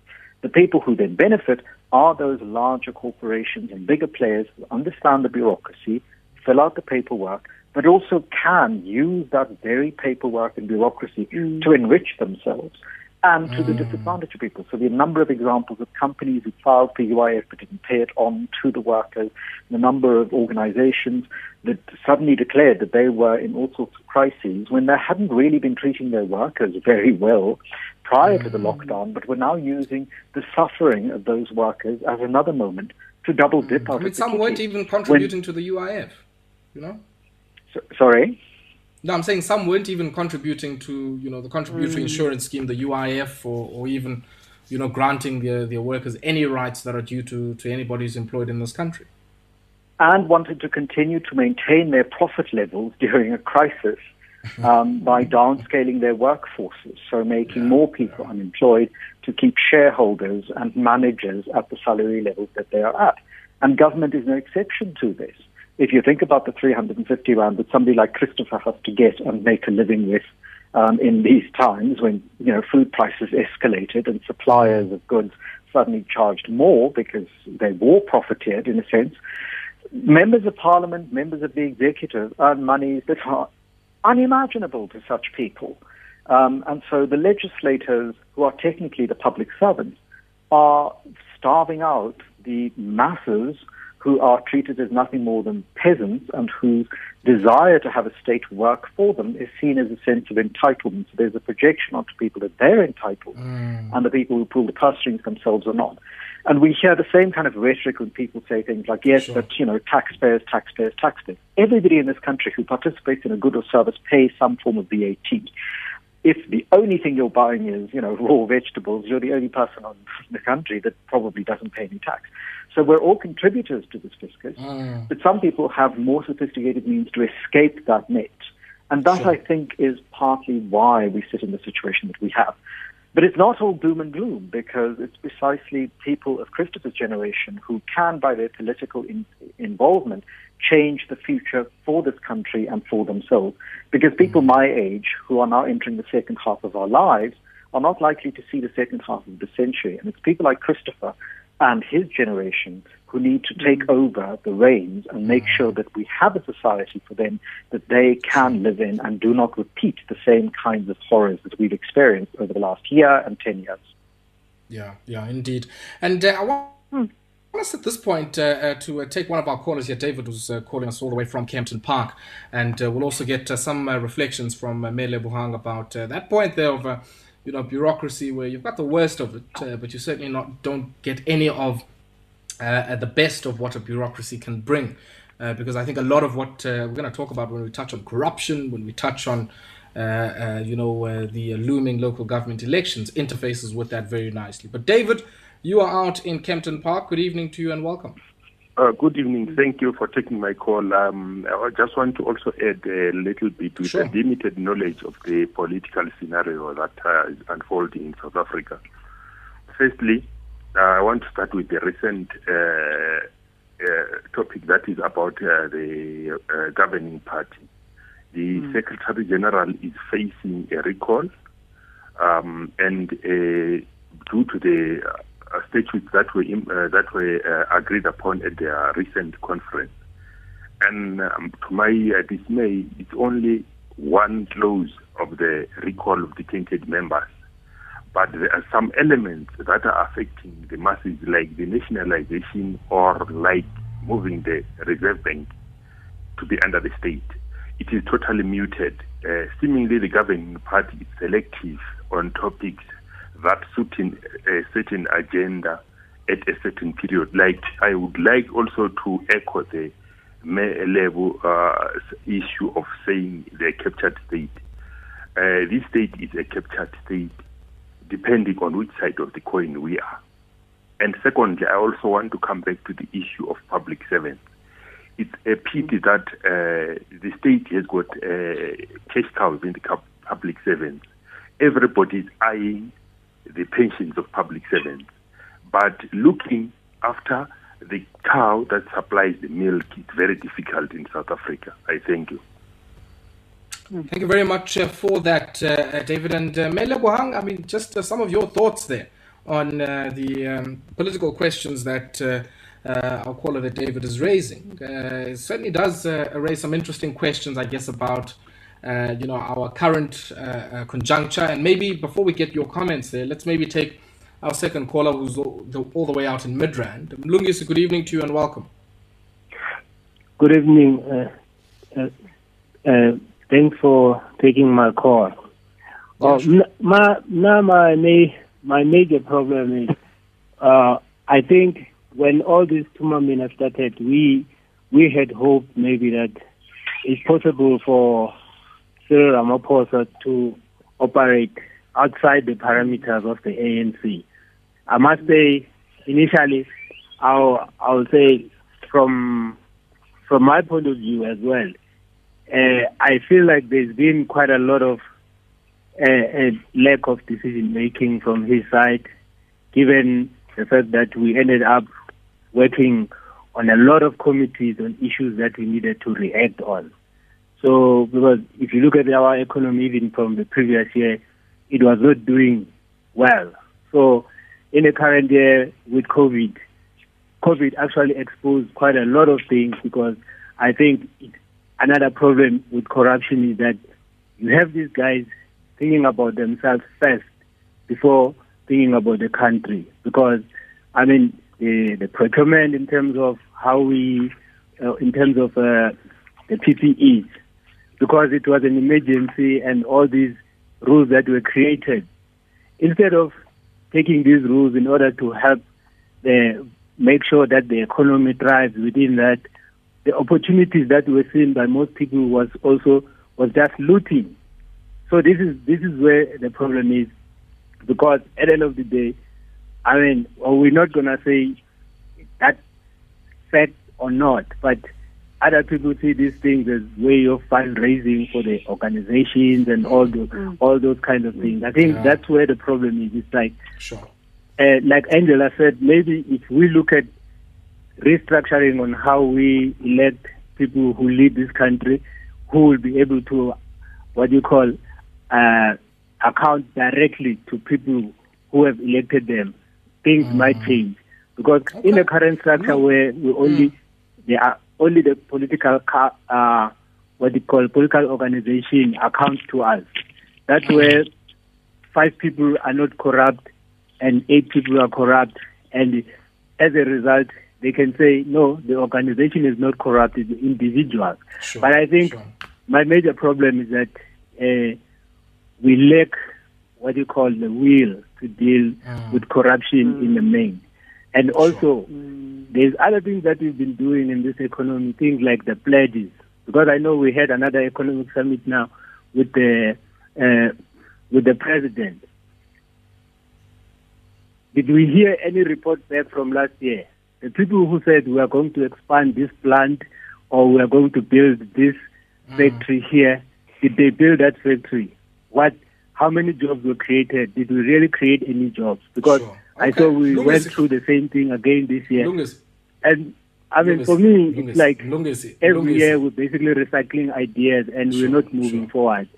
Speaker 3: The people who then benefit are those larger corporations and bigger players who understand the bureaucracy, fill out the paperwork, but also can use that very paperwork and bureaucracy mm. to enrich themselves and to mm. the disadvantage of people. So there are a number of examples of companies who filed for UIF but didn't pay it on to the workers, the number of organizations that suddenly declared that they were in all sorts of crises when they hadn't really been treating their workers very well prior mm. to the mm. lockdown, but were now using the suffering of those workers as another moment to double dip mm. out
Speaker 1: I mean, some weren't even contributing when, to the UIF, you know?
Speaker 3: So, sorry?
Speaker 1: No, I'm saying some weren't even contributing to, you know, the contributory mm. insurance scheme, the UIF, or, or even, you know, granting their, their workers any rights that are due to, to anybody who's employed in this country.
Speaker 3: And wanted to continue to maintain their profit levels during a crisis um, by downscaling their workforces, so making yeah, more people yeah. unemployed to keep shareholders and managers at the salary levels that they are at. And government is no exception to this if you think about the 350 rand that somebody like Christopher has to get and make a living with um, in these times when you know food prices escalated and suppliers of goods suddenly charged more because they war profiteered in a sense, members of parliament, members of the executive earn monies that are unimaginable to such people. Um, and so the legislators, who are technically the public servants, are starving out the masses who are treated as nothing more than peasants and whose desire to have a state work for them is seen as a sense of entitlement. So there's a projection onto people that they're entitled mm. and the people who pull the purse strings themselves are not. And we hear the same kind of rhetoric when people say things like, yes, sure. but, you know, taxpayers, taxpayers, taxpayers. Everybody in this country who participates in a good or service pays some form of VAT if the only thing you're buying is, you know, raw vegetables, you're the only person in the country that probably doesn't pay any tax. So we're all contributors to this fiscus, mm. but some people have more sophisticated means to escape that net. And that, sure. I think, is partly why we sit in the situation that we have. But it's not all doom and gloom because it's precisely people of Christopher's generation who can, by their political in- involvement, change the future for this country and for themselves. Because people my age who are now entering the second half of our lives are not likely to see the second half of the century. And it's people like Christopher and his generation who need to take mm. over the reins and make mm. sure that we have a society for them that they can live in and do not repeat the same kinds of horrors that we've experienced over the last year and 10 years.
Speaker 1: Yeah, yeah, indeed. And uh, I want hmm us at this point uh, uh, to uh, take one of our callers here. David was uh, calling us all the way from Kempton Park, and uh, we'll also get uh, some reflections from Me Lebohang about that point there of, you know, bureaucracy where you've got the worst of it, uh, but you certainly not don't get any of uh, the best of what a bureaucracy can bring. Uh, because I think a lot of what we're going to talk about when we touch on corruption, when we touch on you know the looming local government elections, interfaces with that very nicely. But David. You are out in Kempton Park. Good evening to you and welcome.
Speaker 6: Uh, good evening. Thank you for taking my call. Um, I just want to also add a little bit with sure. a limited knowledge of the political scenario that uh, is unfolding in South Africa. Firstly, uh, I want to start with the recent uh, uh, topic that is about uh, the governing party. The mm. Secretary General is facing a recall, um, and due to the uh, statutes that were uh, that were uh, agreed upon at their recent conference. And um, to my uh, dismay, it's only one clause of the recall of detained members. But there are some elements that are affecting the masses, like the nationalization or like moving the Reserve Bank to be under the state. It is totally muted uh, seemingly the governing party is selective on topics that suit a certain agenda at a certain period. Like I would like also to echo the level uh, issue of saying the captured state. Uh, this state is a captured state, depending on which side of the coin we are. And secondly, I also want to come back to the issue of public servants. It's a pity that uh, the state has got uh, cash cows in the public servants. Everybody is eyeing the pensions of public servants. But looking after the cow that supplies the milk is very difficult in South Africa. I thank you.
Speaker 1: Thank you very much uh, for that, uh, David. And uh, Mele I mean, just uh, some of your thoughts there on uh, the um, political questions that uh, uh, our caller David is raising. Uh, it certainly does uh, raise some interesting questions, I guess, about uh, you know our current uh, uh, conjuncture. And maybe before we get your comments there, let's maybe take our second caller, who's all the, all the way out in Midrand. Lungis, good evening to you and welcome.
Speaker 7: Good evening. Uh, thanks for taking my call. Oh, my, now my my major problem is, uh, I think when all these tournaments started, we we had hoped maybe that it's possible for Cyril Ramaphosa to operate outside the parameters of the ANC. I must say, initially, I'll I'll say from from my point of view as well, uh, I feel like there's been quite a lot of a, a lack of decision making from his side, given the fact that we ended up working on a lot of committees on issues that we needed to react on. So, because if you look at our economy, even from the previous year, it was not doing well. So, in the current year with COVID, COVID actually exposed quite a lot of things because I think it, another problem with corruption is that you have these guys thinking about themselves first before thinking about the country. Because, I mean, the, the procurement in terms of how we, uh, in terms of uh, the PPEs, because it was an emergency and all these rules that were created, instead of taking these rules in order to help the, make sure that the economy thrives within that, the opportunities that were seen by most people was also was just looting. So this is this is where the problem is, because at the end of the day, I mean, we're not gonna say that fact or not, but other people see these things as way of fundraising for the organizations and all those mm. all those kind of things. I think yeah. that's where the problem is. It's like,
Speaker 1: sure.
Speaker 7: uh, like Angelo said, maybe if we look at restructuring on how we elect people who lead this country, who will be able to, what you call, uh, account directly to people who have elected them, things mm. might change. Because okay. in the current structure mm. where we only mm. there are only the political uh, what they call political organization accounts to us. That's where five people are not corrupt and eight people are corrupt, and as a result, they can say no, the organization is not corrupt; it's the individuals. Sure, but I think sure. my major problem is that. Uh, we lack what you call the will to deal mm. with corruption mm. in the main. And also, mm. there's other things that we've been doing in this economy, things like the pledges. Because I know we had another economic summit now with the uh, with the president. Did we hear any report back from last year? The people who said we are going to expand this plant or we are going to build this mm. factory here, did they build that factory? what how many jobs were created? Did we really create any jobs? Because sure. Okay. I saw we went through the same thing again this year. And I mean, for me, it's like every year we're basically recycling ideas and sure, we're not moving sure. forward.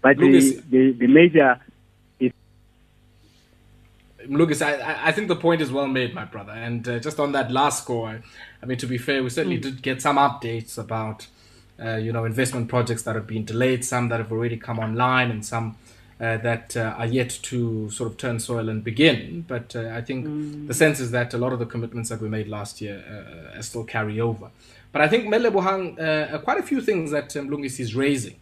Speaker 7: But the, the, the major is.
Speaker 1: Lucas, I, I think the point is well made, my brother. And uh, just on that last score, I, I mean, to be fair, we certainly mm. did get some updates about uh, you know, investment projects that have been delayed, some that have already come online, and some uh, that uh, are yet to sort of turn soil and begin. But uh, I think mm. the sense is that a lot of the commitments that we made last year uh, still carry over. But I think Me Lebohang, uh, quite a few things that um, Lungis is raising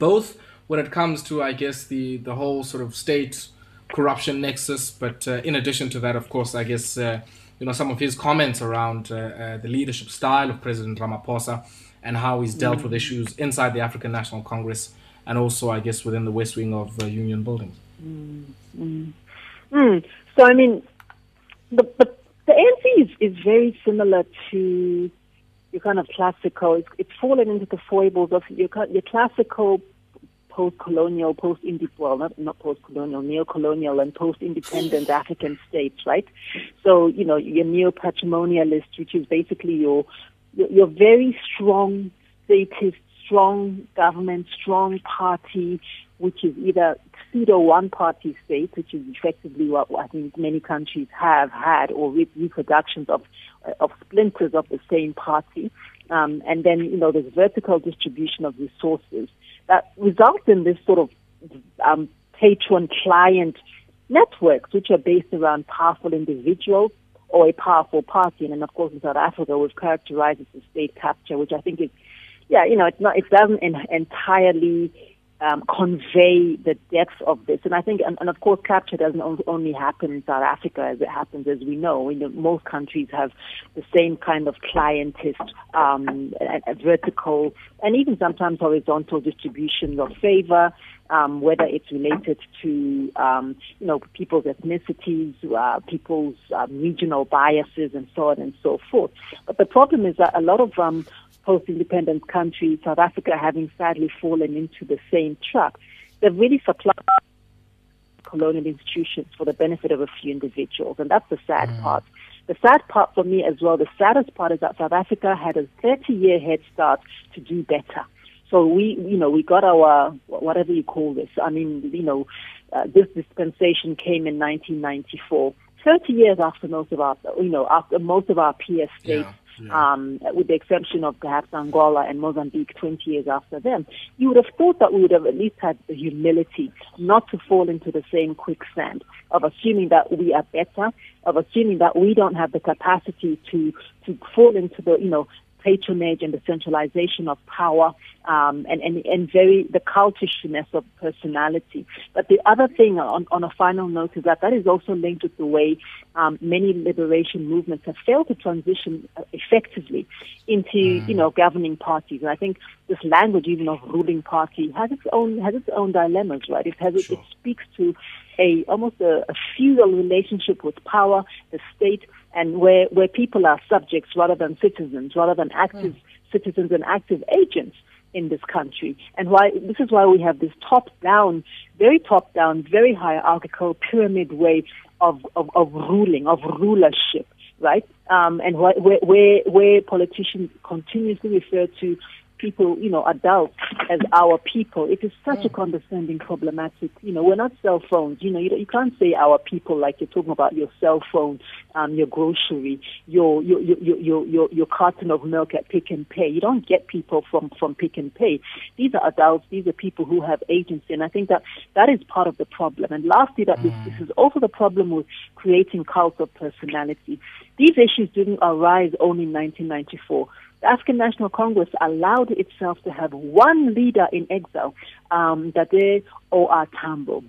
Speaker 1: both when it comes to, I guess, the, the whole sort of state corruption nexus, but uh, in addition to that, of course, I guess, uh, you know, some of his comments around uh, uh, the leadership style of President Ramaphosa and how he's dealt mm. with issues inside the African National Congress and also, I guess, within the west wing of uh, Union Buildings.
Speaker 2: Mm. Mm. Mm. So, I mean, the, the, the ANC is, is very similar to your kind of classical, it's, it's fallen into the foibles of your, your classical post-colonial, post-indie, well, not, not post-colonial, neo-colonial and post-independent African states, right? So, you know, your neo-patrimonialist, which is basically your, your, your very strong statist, strong government, strong party, which is either pseudo one-party state, which is effectively what I think many countries have had, or reproductions of of splinters of the same party, um, and then you know there's vertical distribution of resources that results in this sort of um, patron-client networks, which are based around powerful individuals or a powerful party. And then, of course, in South Africa, we've characterized it as state capture, which I think is, yeah, you know, it's not, it doesn't entirely um, convey the depth of this. And I think, and, and, of course, capture doesn't only happen in South Africa as it happens, as we know. You know most countries have the same kind of clientist, um, a, a vertical, and even sometimes horizontal distribution of favor. Um, whether it's related to um, you know people's ethnicities, uh, people's um, regional biases, and so on and so forth. But the problem is that a lot of um, post-independence countries, South Africa having sadly fallen into the same trap, they've really supplied colonial institutions for the benefit of a few individuals, and that's the sad mm. part. The sad part for me as well, the saddest part is that South Africa had a 30-year head start to do better. So we, you know, we got our whatever you call this. I mean, you know, uh, this dispensation came in 1994. 30 years after most of our, you know, after most of our peer states yeah um, with the exception of perhaps Angola and Mozambique 20 years after them, you would have thought that we would have at least had the humility not to fall into the same quicksand of assuming that we are better, of assuming that we don't have the capacity to, to fall into the, you know, patronage and the centralization of power um, and, and, and very the cultishness of personality. But the other thing on, on a final note is that that is also linked with the way um, many liberation movements have failed to transition effectively into, mm. you know, governing parties. And I think this language even of ruling party has its own has its own dilemmas, right? It has sure. it speaks to a almost a, a feudal relationship with power, the state, and where, where people are subjects rather than citizens, rather than active mm. citizens and active agents in this country. And why this is why we have this top down, very top down, very hierarchical pyramid way of, of, of ruling, of rulership, right? Um, and where, where, where politicians continuously refer to people, you know, adults as our people. It is such a mm. condescending, problematic. You know, we're not cell phones. You know, you, you can't say our people like you're talking about your cell phone, um, your grocery, your your your your your, your carton of milk at Pick n Pay. You don't get people from from Pick n Pay. These are adults. These are people who have agency, and I think that that is part of the problem. And lastly, that this, this is also the problem with creating cults of personality. These issues didn't arise only in 1994 the African National Congress allowed itself to have one leader in exile, um, Dade O.R. Tambo.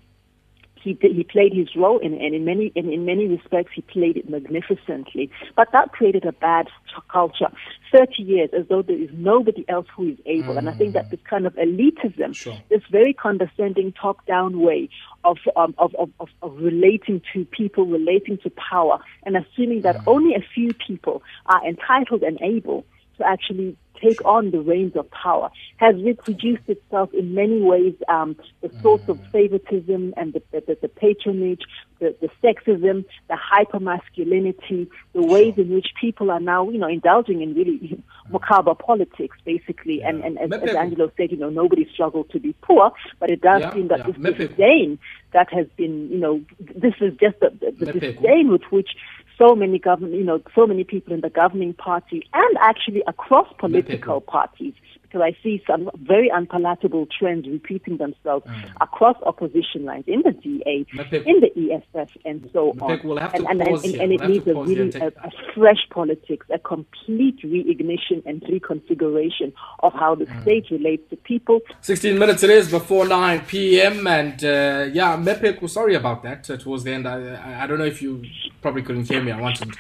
Speaker 2: He, he played his role, in, and in many in, in many respects, he played it magnificently. But that created a bad culture. Thirty years, as though there is nobody else who is able. Mm. And I think that this kind of elitism, sure. this very condescending top-down way of, um, of, of, of, of relating to people, relating to power, and assuming that mm. only a few people are entitled and able to actually take on the reins of power has reproduced itself in many ways. Um, the source of favoritism and the, the, the patronage, the, the sexism, the hypermasculinity, the ways in which people are now, you know, indulging in really macabre politics, basically. Yeah. And, and as, as, Angelo said, you know, nobody struggled to be poor, but it does yeah, seem that yeah. this disdain that has been, you know, this is just the, the disdain with which so many government, you know, so many people in the governing party and actually across political parties, because I see some very unpalatable trends repeating themselves
Speaker 1: Mm.
Speaker 2: across opposition lines in the DA, in the EFF, and so
Speaker 1: Mapep,
Speaker 2: on.
Speaker 1: we'll
Speaker 2: and, and, and, and
Speaker 1: We'll
Speaker 2: it needs a really a, a fresh politics, a complete reignition and reconfiguration of how the
Speaker 1: Mm.
Speaker 2: state relates to people.
Speaker 1: 16 minutes it is before 9 p.m. And uh, yeah, Mepek, was sorry about that towards the end. I, I, I don't know if you probably couldn't hear me. I wanted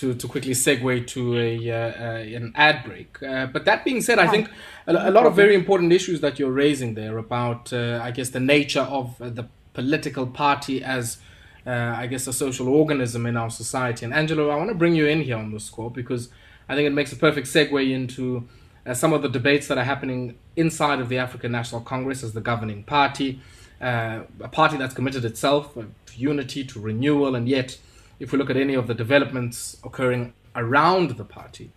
Speaker 1: to, to quickly segue to a, uh, uh, an ad break. Uh, but that being said, I think a, a lot of very important issues that you're raising there about, uh, I guess, the nature of the political party as, uh, I guess, a social organism in our society. And Angelo, I want to bring you in here on the score because I think it makes a perfect segue into uh, some of the debates that are happening inside of the African National Congress as the governing party, uh, a party that's committed itself to unity, to renewal, and yet, if we look at any of the developments occurring around the party,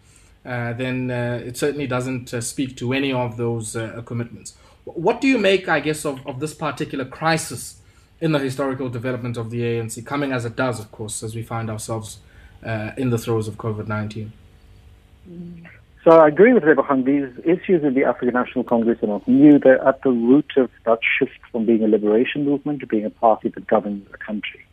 Speaker 1: uh, then uh, it certainly doesn't uh, speak to any of those uh, commitments. What do you make, I guess, of, of this particular crisis in the historical development of the ANC, coming as it does, of course, as we find ourselves uh, in the throes of COVID 19?
Speaker 3: So I agree with Rebecca. These issues in the African National Congress are not new. They're at the root of that shift from being a liberation movement to being a party that governs a country.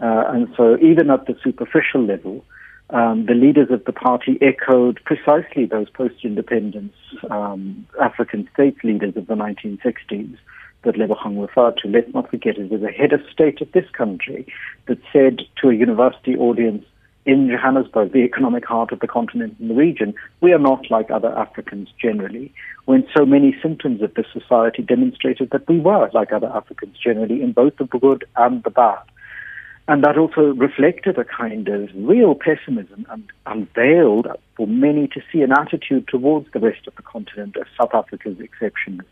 Speaker 3: Uh, and so even at the superficial level, um, the leaders of the party echoed precisely those post-independence um, African states leaders of the 1960s that Lebohang referred to. Let's not forget it was a head of state of this country that said to a university audience in Johannesburg, the economic heart of the continent and the region, we are not like other Africans generally, when so many symptoms of this society demonstrated that we were like other Africans generally in both the good and the bad. And that also reflected a kind of real pessimism and unveiled for many to see an attitude towards the rest of the continent as South Africa's exceptionism.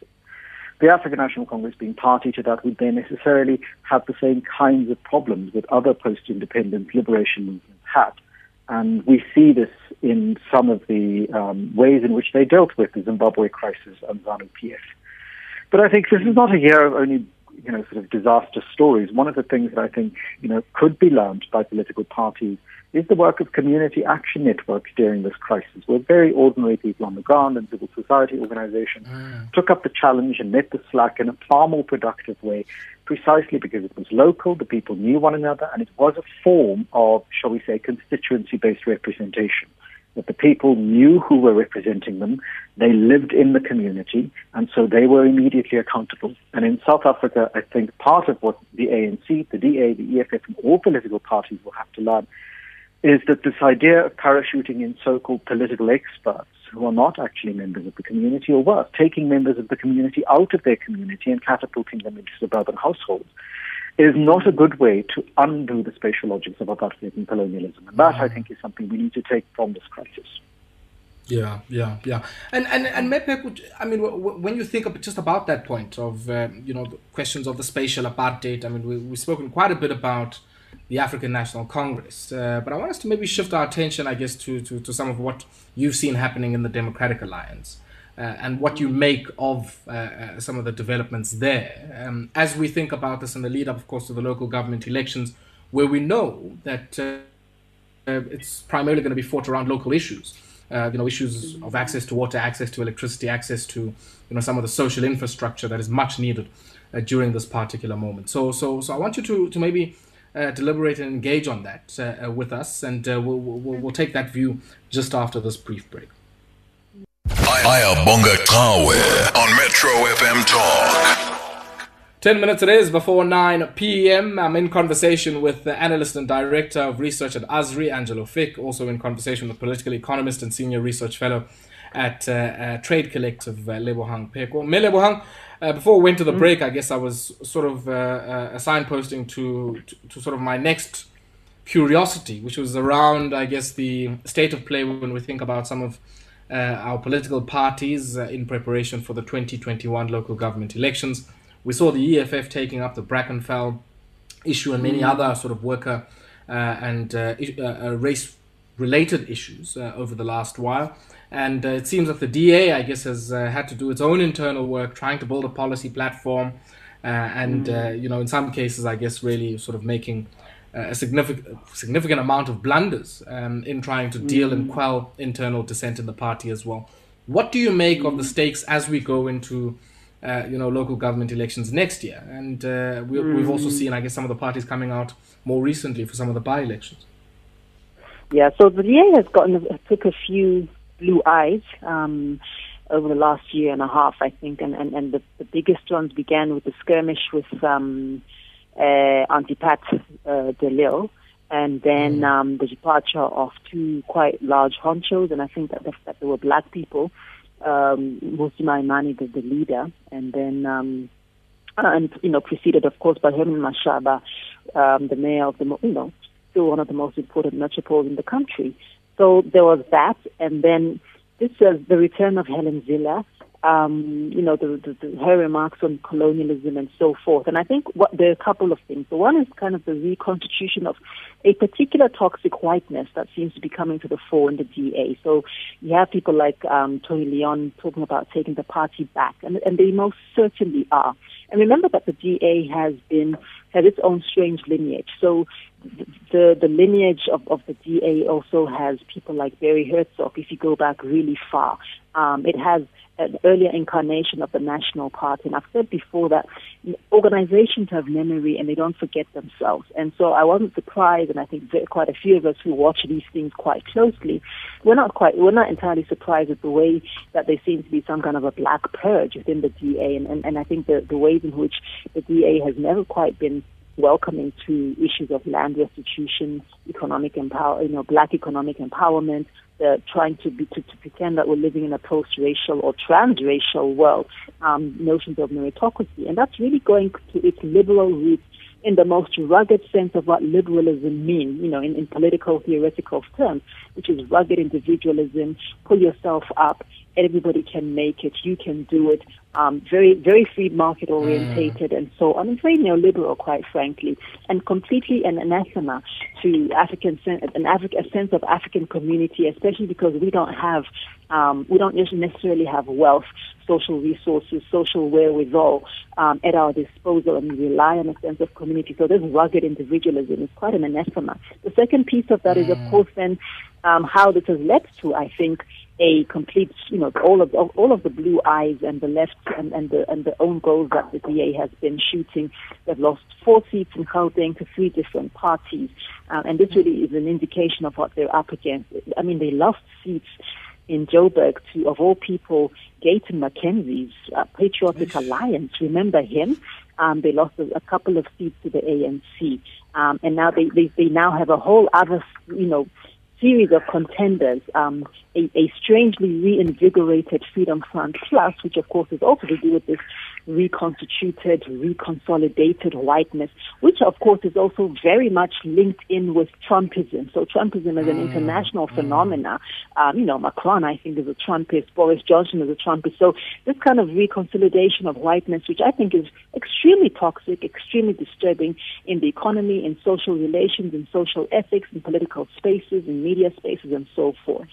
Speaker 3: The African National Congress being party to that would then necessarily have the same kinds of problems that other post-independence liberation movements had. And we see this in some of the um, ways in which they dealt with the Zimbabwe crisis and ZANU-PF. But I think this is not a year of only you know, sort of disaster stories. One of the things that I think, you know, could be learned by political parties is the work of community action networks during this crisis, where very ordinary people on the ground and civil society organizations
Speaker 1: Mm.
Speaker 3: took up the challenge and met the slack in a far more productive way, precisely because it was local, the people knew one another, and it was a form of, shall we say, constituency-based representation that the people knew who were representing them, they lived in the community, and so they were immediately accountable. And in South Africa, I think part of what the ANC, the DA, the EFF, and all political parties will have to learn is that this idea of parachuting in so-called political experts who are not actually members of the community, or worse, taking members of the community out of their community and catapulting them into suburban households, is not a good way to undo the spatial logics of apartheid and colonialism. And that, I think, is something we need to take from this crisis.
Speaker 1: Yeah, yeah, yeah. And and and Mepek, I mean, when you think of just about that point of um, you know questions of the spatial apartheid, I mean, we, we've spoken quite a bit about the African National Congress, uh, but I want us to maybe shift our attention, I guess, to to, to some of what you've seen happening in the Democratic Alliance. Uh, and what you make of uh, uh, some of the developments there, um, as we think about this in the lead up, of course, to the local government elections, where we know that it's primarily going to be fought around local issues. Uh, you know, issues of access to water, access to electricity, access to you know some of the social infrastructure that is much needed uh, during this particular moment. So, so, so I want you to to maybe uh, deliberate and engage on that with us, and we'll, we'll we'll take that view just after this brief break.
Speaker 5: Ayabonga Cawe on Metro FM Talk.
Speaker 1: 10 minutes it is before 9 p.m. I'm in conversation with the analyst and director of research at ASRI, Angelo Fick, also in conversation with political economist and senior research fellow at uh, uh, Trade Collective, uh, Lebohang Pheko. Me Lebohang, uh, before we went to the break, I guess I was sort of uh, uh, signposting to, to, to sort of my next curiosity, which was around, I guess, the state of play when we think about some of our political parties uh, in preparation for the 2021 local government elections. We saw the EFF taking up the Brackenfell issue and many other sort of worker uh, and uh, uh, uh, race related issues uh, over the last while. And uh, it seems that the DA, I guess, has uh, had to do its own internal work, trying to build a policy platform, uh, and uh, you know, in some cases, I guess, really sort of making uh, a significant significant amount of blunders um, in trying to deal and quell internal dissent in the party as well. What do you make of the stakes as we go into uh, you know, local government elections next year. And uh, we, have also mm. seen, I guess, some of the parties coming out more recently for some of the by-elections.
Speaker 2: Yeah, so the DA has gotten took a few blue eyes um, over the last year and a half, I think, and and, and the, the biggest ones began with the skirmish with um, uh, Aunty Pat uh, de Lille, and then mm. um, the departure of two quite large honchos, and I think that, that there were black people um, Mmusi Maimane, the, the leader, and then um, and you know preceded, of course, by Herman Mashaba, um, the mayor of the you know still one of the most important metropoles in the country. So there was that, and then this was the return of Helen Zille, um, you know, the, the, the, her remarks on colonialism and so forth. And I think what, there are a couple of things. The one is kind of the reconstitution of a particular toxic whiteness that seems to be coming to the fore in the DA. So you have people like um, Tony Leon talking about taking the party back, and, and they most certainly are. And remember that the DA has been has its own strange lineage. So the the lineage of, of the DA also has people like Barry Hertzog. If you go back really far, um, it has an earlier incarnation of the National Party. And I've said before that organizations have memory and they don't forget themselves. And so I wasn't surprised, and I think quite a few of us who watch these things quite closely, we're not quite, we're not entirely surprised at the way that there seems to be some kind of a black purge within the DA. And, and, and I think the, the ways in which the DA has never quite been welcoming to issues of land restitution, economic empower, you know, black economic empowerment, uh, trying to, be, to, to pretend that we're living in a post-racial or transracial world, um, notions of meritocracy, and that's really going to its liberal roots in the most rugged sense of what liberalism means, you know, in, in political theoretical terms, which is rugged individualism, pull yourself up, everybody can make it, you can do it, um, very, very free market orientated mm. and so on. It's very neoliberal, quite frankly, and completely an anathema to African, an Afri- a sense of African community, especially because we don't have, um, we don't necessarily have wealth, social resources, social wherewithal um, at our disposal, and we rely on a sense of community. So this rugged individualism is quite an anathema. The second piece of that mm. is, of mm. course, then um, how this has led to, I think, a complete, you know, all of all of the blue eyes and the left and, and the and the own goals that the DA has been shooting. They've lost four seats in Gauteng to three different parties, uh, and this really is an indication of what they're up against. I mean, they lost seats in Joburg to, of all people, Gayton McKenzie's uh, Patriotic Alliance. Remember him? Um, they lost a, a, couple of seats to the ANC, um, and now they, they they now have a whole other, you know series of contenders, um, a, a, strangely reinvigorated Freedom Front Plus, which of course is also to do with this reconstituted, reconsolidated whiteness, which of course is also very much linked in with Trumpism. So Trumpism is an mm. international mm. phenomena. Um, you know, Macron, I think, is a Trumpist. Boris Johnson is a Trumpist. So this kind of reconsolidation of whiteness, which I think is extremely toxic, extremely disturbing in the economy, in social relations, in social ethics, in political spaces, in media spaces, and so forth.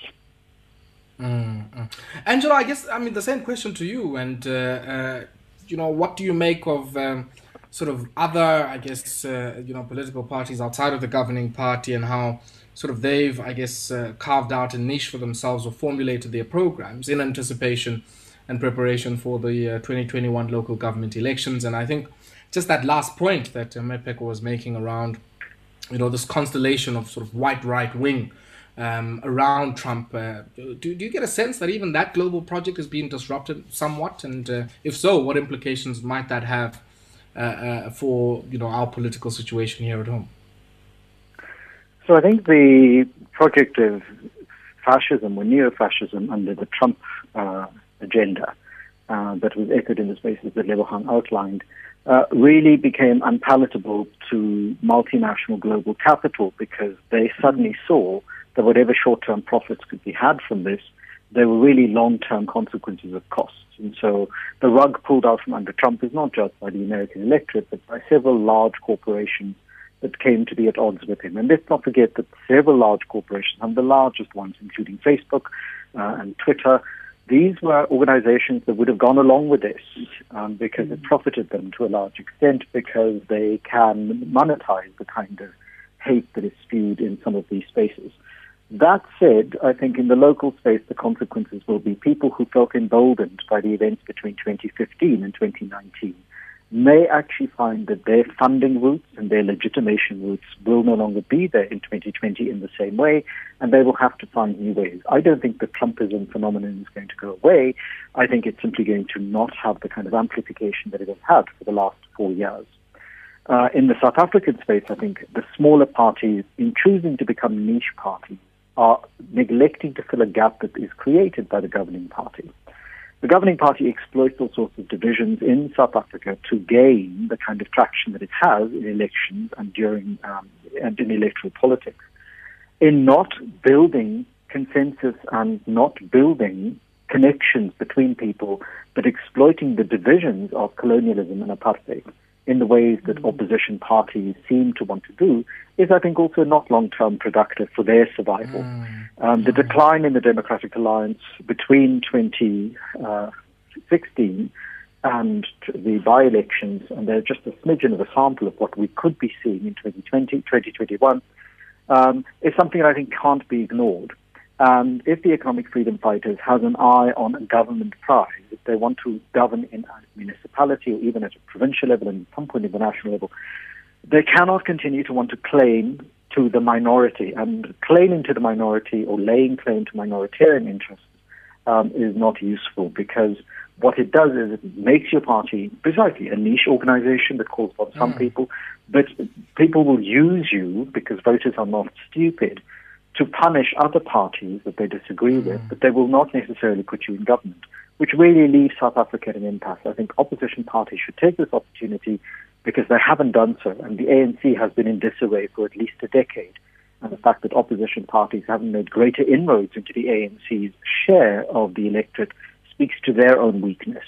Speaker 1: Mm-hmm. Angelo, I guess I mean the same question to you, and uh, uh, you know, what do you make of um, sort of other, I guess, uh, you know, political parties outside of the governing party and how sort of they've, I guess, uh, carved out a niche for themselves or formulated their programs in anticipation and preparation for the uh, 2021 local government elections. And I think just that last point that uh, was making around, you know, this constellation of sort of white right wing um, around Trump. Uh, do, do you get a sense that even that global project is being disrupted somewhat? And uh, if so, what implications might that have uh, uh for you know our political situation here at home?
Speaker 3: So I think the project of fascism or neo-fascism under the Trump uh, agenda uh, that was echoed in the spaces that Lebohang outlined uh, really became unpalatable to multinational global capital because they suddenly saw that whatever short-term profits could be had from this, there were really long-term consequences of costs. And so the rug pulled out from under Trump is not just by the American electorate, but by several large corporations that came to be at odds with him. And let's not forget that several large corporations, and the largest ones, including Facebook uh, and Twitter, these were organizations that would have gone along with this um, because it profited them to a large extent because they can monetize the kind of hate that is spewed in some of these spaces. That said, I think in the local space, the consequences will be people who felt emboldened by the events between 2015 and 2019 may actually find that their funding routes and their legitimation routes will no longer be there in 2020 in the same way, and they will have to find new ways. I don't think the Trumpism phenomenon is going to go away. I think it's simply going to not have the kind of amplification that it has had for the last four years. Uh, in the South African space, I think the smaller parties, in choosing to become niche parties, are neglecting to fill a gap that is created by the governing party. The governing party exploits all sorts of divisions in South Africa to gain the kind of traction that it has in elections and during um, and in electoral politics. In not building consensus and not building connections between people, but exploiting the divisions of colonialism and apartheid in the ways that mm. opposition parties seem to want to do is, I think, also not long-term productive for their survival. Mm. Um, the decline in the Democratic Alliance between 2016 uh, and the by-elections, and they're just a smidgen of a sample of what we could be seeing in 2020, 2021, um, is something that I think can't be ignored. And if the economic freedom fighters has an eye on a government prize, if they want to govern in a municipality or even at a provincial level and at some point in the national level, they cannot continue to want to claim to the minority. And claiming to the minority or laying claim to minoritarian interests um, is not useful because what it does is it makes your party precisely a niche organization that calls for some mm. people, but people will use you because voters are not stupid to punish other parties that they disagree mm. with, but they will not necessarily put you in government, which really leaves South Africa at an impasse. I think opposition parties should take this opportunity because they haven't done so, and the ANC has been in disarray for at least a decade. And the fact that opposition parties haven't made greater inroads into the ANC's share of the electorate speaks to their own weakness.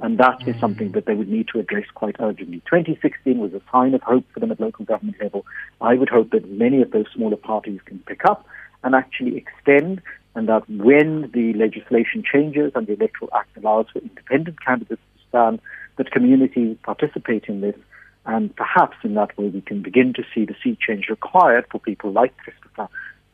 Speaker 3: And that is something that they would need to address quite urgently. 2016 was a sign of hope for them at local government level. I would hope that many of those smaller parties can pick up and actually extend, and that when the legislation changes and the Electoral Act allows for independent candidates to stand, that communities participate in this, and perhaps in that way we can begin to see the sea change required for people like Christopher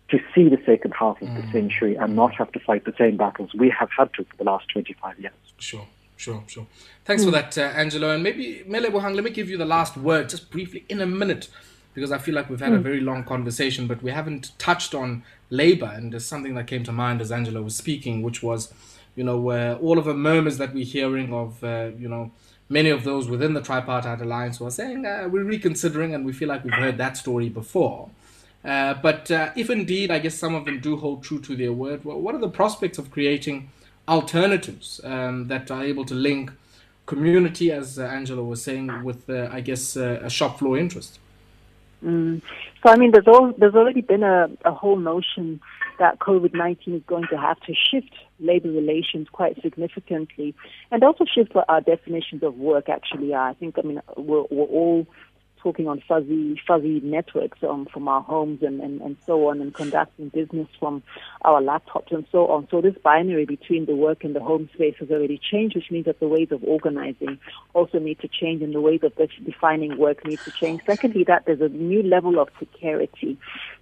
Speaker 3: to see the second half of mm. the century and not have to fight the same battles we have had to for the last 25 years.
Speaker 1: Sure. Sure, sure. Thanks mm. for that, uh, Angelo. And maybe, Me Lebohang, let me give you the last word just briefly in a minute because I feel like we've had mm. a very long conversation, but we haven't touched on labor. And there's something that came to mind as Angelo was speaking, which was, you know, uh, all of the murmurs that we're hearing of, uh, you know, many of those within the tripartite alliance who are saying uh, we're reconsidering, and we feel like we've heard that story before. Uh, but uh, if indeed, I guess some of them do hold true to their word, well, what are the prospects of creating alternatives um, that are able to link community, as uh, Angelo was saying, with, uh, I guess, uh, a shop floor interest.
Speaker 2: Mm. So, I mean, there's, all, there's already been a, a whole notion that COVID 19 is going to have to shift labor relations quite significantly and also shift what our definitions of work actually are. I think, I mean, we're, we're all talking on fuzzy fuzzy networks um, from our homes and, and, and so on and conducting business from our laptops and so on. So this binary between the work and the home space has already changed, which means that the ways of organizing also need to change and the ways of defining work need to change. Secondly, that there's a new level of precarity.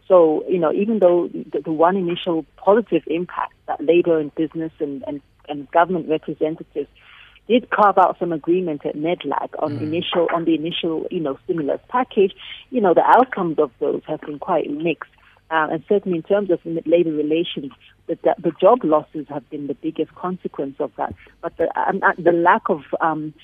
Speaker 2: So, you know, even though the, the one initial positive impact that labor and business and, and, and government representatives did carve out some agreement at NEDLAC on mm. initial on the initial you know stimulus package. You know the outcomes of those have been quite mixed, uh, and certainly in terms of labor relations, the, the job losses have been the biggest consequence of that. But the um, the lack of um,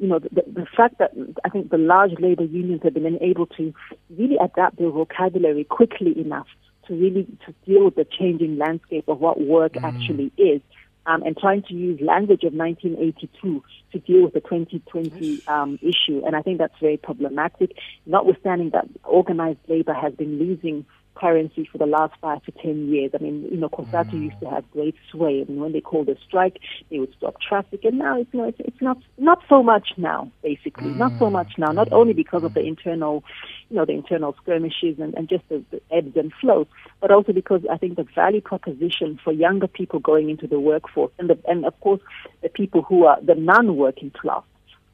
Speaker 2: you know, the, the fact that I think the large labor unions have been unable to really adapt their vocabulary quickly enough to really to deal with the changing landscape of what work mm. actually is um, and trying to use language of 1982 to deal with the 2020 um, issue. And I think that's very problematic, notwithstanding that organized labor has been losing currency for the last five to ten years. I mean, you know, COSATU mm. used to have great sway. I mean, when they called a strike, they would stop traffic, and now it's, you know, it's, it's not not so much now. Basically, mm. not so much now. Not only because of the internal, you know, the internal skirmishes and, and just the, the ebbs and flows, but also because I think the value proposition for younger people going into the workforce, and the, and of course the people who are the non-working class,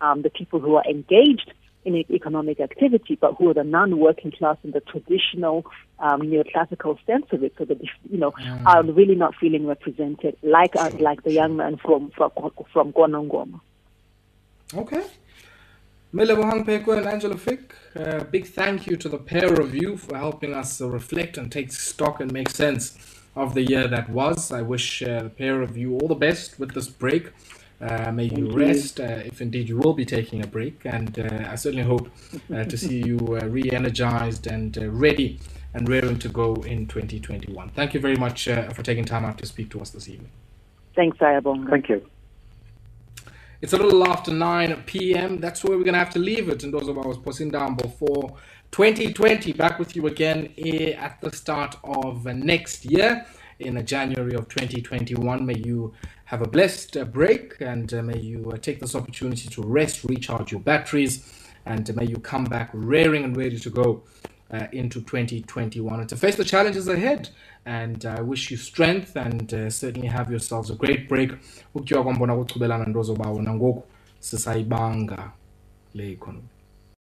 Speaker 2: um, the people who are engaged any economic activity, but who are the non-working class in the traditional um, neoclassical sense of it, so that you know mm. are really not feeling represented, like uh, like the young man from from from KwaNongoma.
Speaker 1: Okay. Melebohang Pheko and Angelo Fick, uh, big thank you to the pair of you for helping us uh, reflect and take stock and make sense of the year that was. I wish uh, the pair of you all the best with this break. Uh, may you rest uh, if indeed you will be taking a break. And uh, I certainly hope uh, to see you uh, re energized and uh, ready and raring to go in 2021. Thank you very much for taking time out to speak to us this evening.
Speaker 2: Thanks, Ayabong.
Speaker 3: Thank you.
Speaker 1: It's a little after 9 p.m. That's where we're going to have to leave it. And those of us posting down before 2020. Back with you again here at the start of next year in January of 2021. May you have a blessed uh, break and uh, may you uh, take this opportunity to rest, recharge your batteries, and may you come back raring and ready to go uh, into 2021 and to face the challenges ahead. And I wish you strength and uh, certainly have yourselves a great break. ukutyiwa kwambona kuchubelana ndozo bawo nangoku sisayibanga le economy